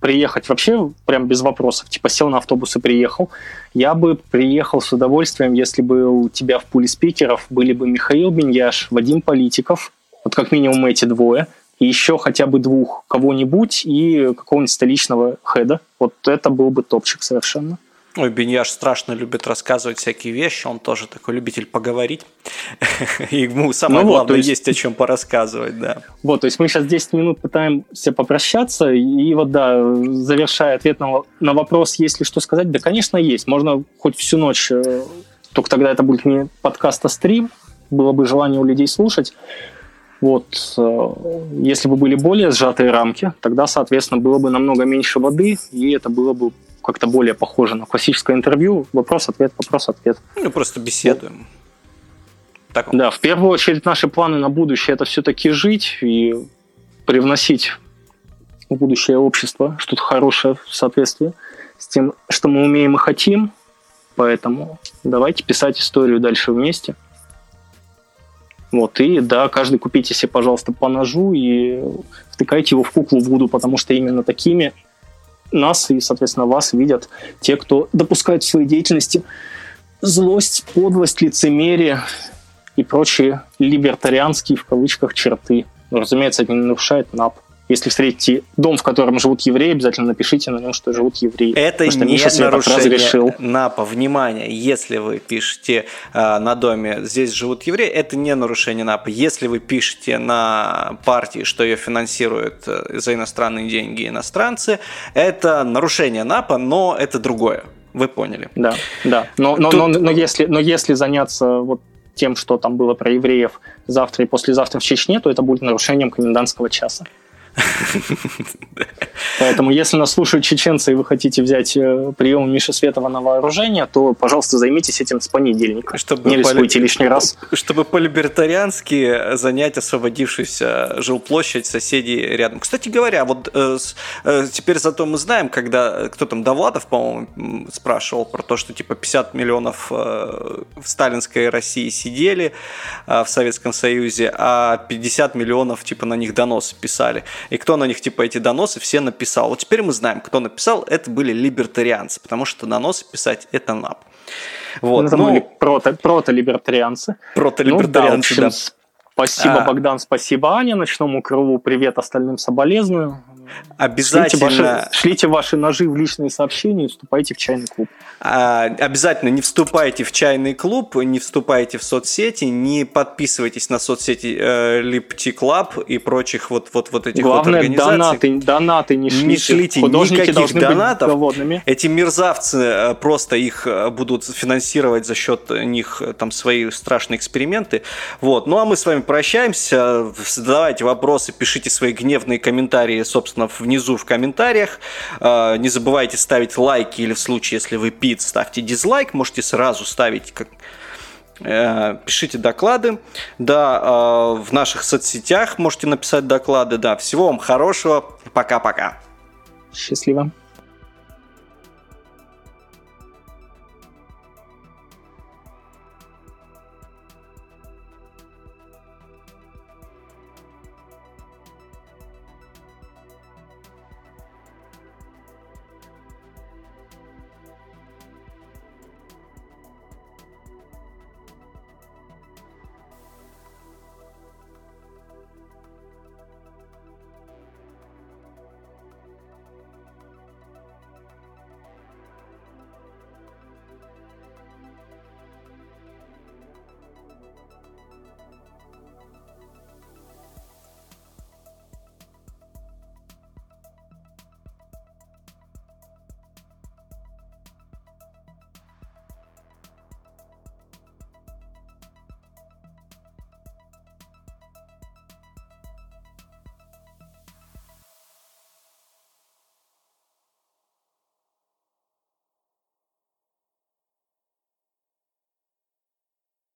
приехать вообще прям без вопросов, типа сел на автобус и приехал, я бы приехал с удовольствием, если бы у тебя в пуле спикеров были бы Михаил Беньяш, Вадим Политиков, вот как минимум эти двое, и еще хотя бы двух кого-нибудь и какого-нибудь столичного хеда. Вот это был бы топчик совершенно. Ой, Беньяш страшно любит рассказывать всякие вещи, он тоже такой любитель поговорить. И ему самое ну главное вот, есть... есть о чем порассказывать, да. Вот, то есть мы сейчас 10 минут пытаемся попрощаться, и вот, да, завершая ответ на, на вопрос, есть ли что сказать, да, конечно, есть. Можно хоть всю ночь, э, только тогда это будет не подкаст, а стрим, было бы желание у людей слушать. Вот, э, если бы были более сжатые рамки, тогда, соответственно, было бы намного меньше воды, и это было бы как-то более похоже на классическое интервью. Вопрос-ответ, вопрос-ответ. Ну, просто беседуем. Так. Да, в первую очередь наши планы на будущее это все-таки жить и привносить в будущее общество что-то хорошее в соответствии с тем, что мы умеем и хотим. Поэтому давайте писать историю дальше вместе. Вот, и да, каждый купите себе, пожалуйста, по ножу и втыкайте его в куклу Вуду, потому что именно такими нас и, соответственно, вас видят те, кто допускает в своей деятельности злость, подлость, лицемерие и прочие либертарианские в кавычках черты. Но, разумеется, это не нарушает НАП. Если встретите дом, в котором живут евреи, обязательно напишите на нем, что живут евреи. Это не Миша нарушение НАПа. Внимание, если вы пишете э, на доме «здесь живут евреи», это не нарушение НАПа. Если вы пишете на партии, что ее финансируют э, за иностранные деньги иностранцы, это нарушение НАПа, но это другое. Вы поняли. Да, да. Но, но, Тут... но, но, если, но если заняться вот тем, что там было про евреев завтра и послезавтра в Чечне, то это будет нарушением комендантского часа. Поэтому, если нас слушают чеченцы, и вы хотите взять э, прием Миши Светова на вооружение, то, пожалуйста, займитесь этим с понедельника. Чтобы Не рискуйте лишний раз. Чтобы по-либертариански занять освободившуюся жилплощадь соседей рядом. Кстати говоря, вот э, э, теперь зато мы знаем, когда кто там, Довлатов, по-моему, спрашивал про то, что типа 50 миллионов в сталинской России сидели э, в Советском Союзе, а 50 миллионов типа на них доносы писали и кто на них, типа, эти доносы все написал. Вот теперь мы знаем, кто написал, это были либертарианцы, потому что доносы писать это НАП. Вот, ну, ну, прото, прото-либертарианцы. Прото-либертарианцы, ну, да, да. Спасибо, а... Богдан, спасибо, Аня, ночному крылу, привет остальным соболезную. Обязательно. Шлите ваши, шлите ваши ножи в личные сообщения и вступайте в чайный клуб. А, обязательно не вступайте в чайный клуб, не вступайте в соцсети, не подписывайтесь на соцсети э, Lipti Club и прочих вот, вот, вот этих Главное, вот организаций. донаты, донаты не шлите. Не шлите Художники никаких должны донатов. Быть голодными. Эти мерзавцы э, просто их э, будут финансировать за счет них э, там свои страшные эксперименты. Вот. Ну а мы с вами прощаемся. Задавайте вопросы, пишите свои гневные комментарии, собственно, внизу в комментариях. Э, Не забывайте ставить лайки или в случае, если вы пит, ставьте дизлайк. Можете сразу ставить как э, Пишите доклады, да, э, в наших соцсетях можете написать доклады, да. Всего вам хорошего, пока-пока. Счастливо.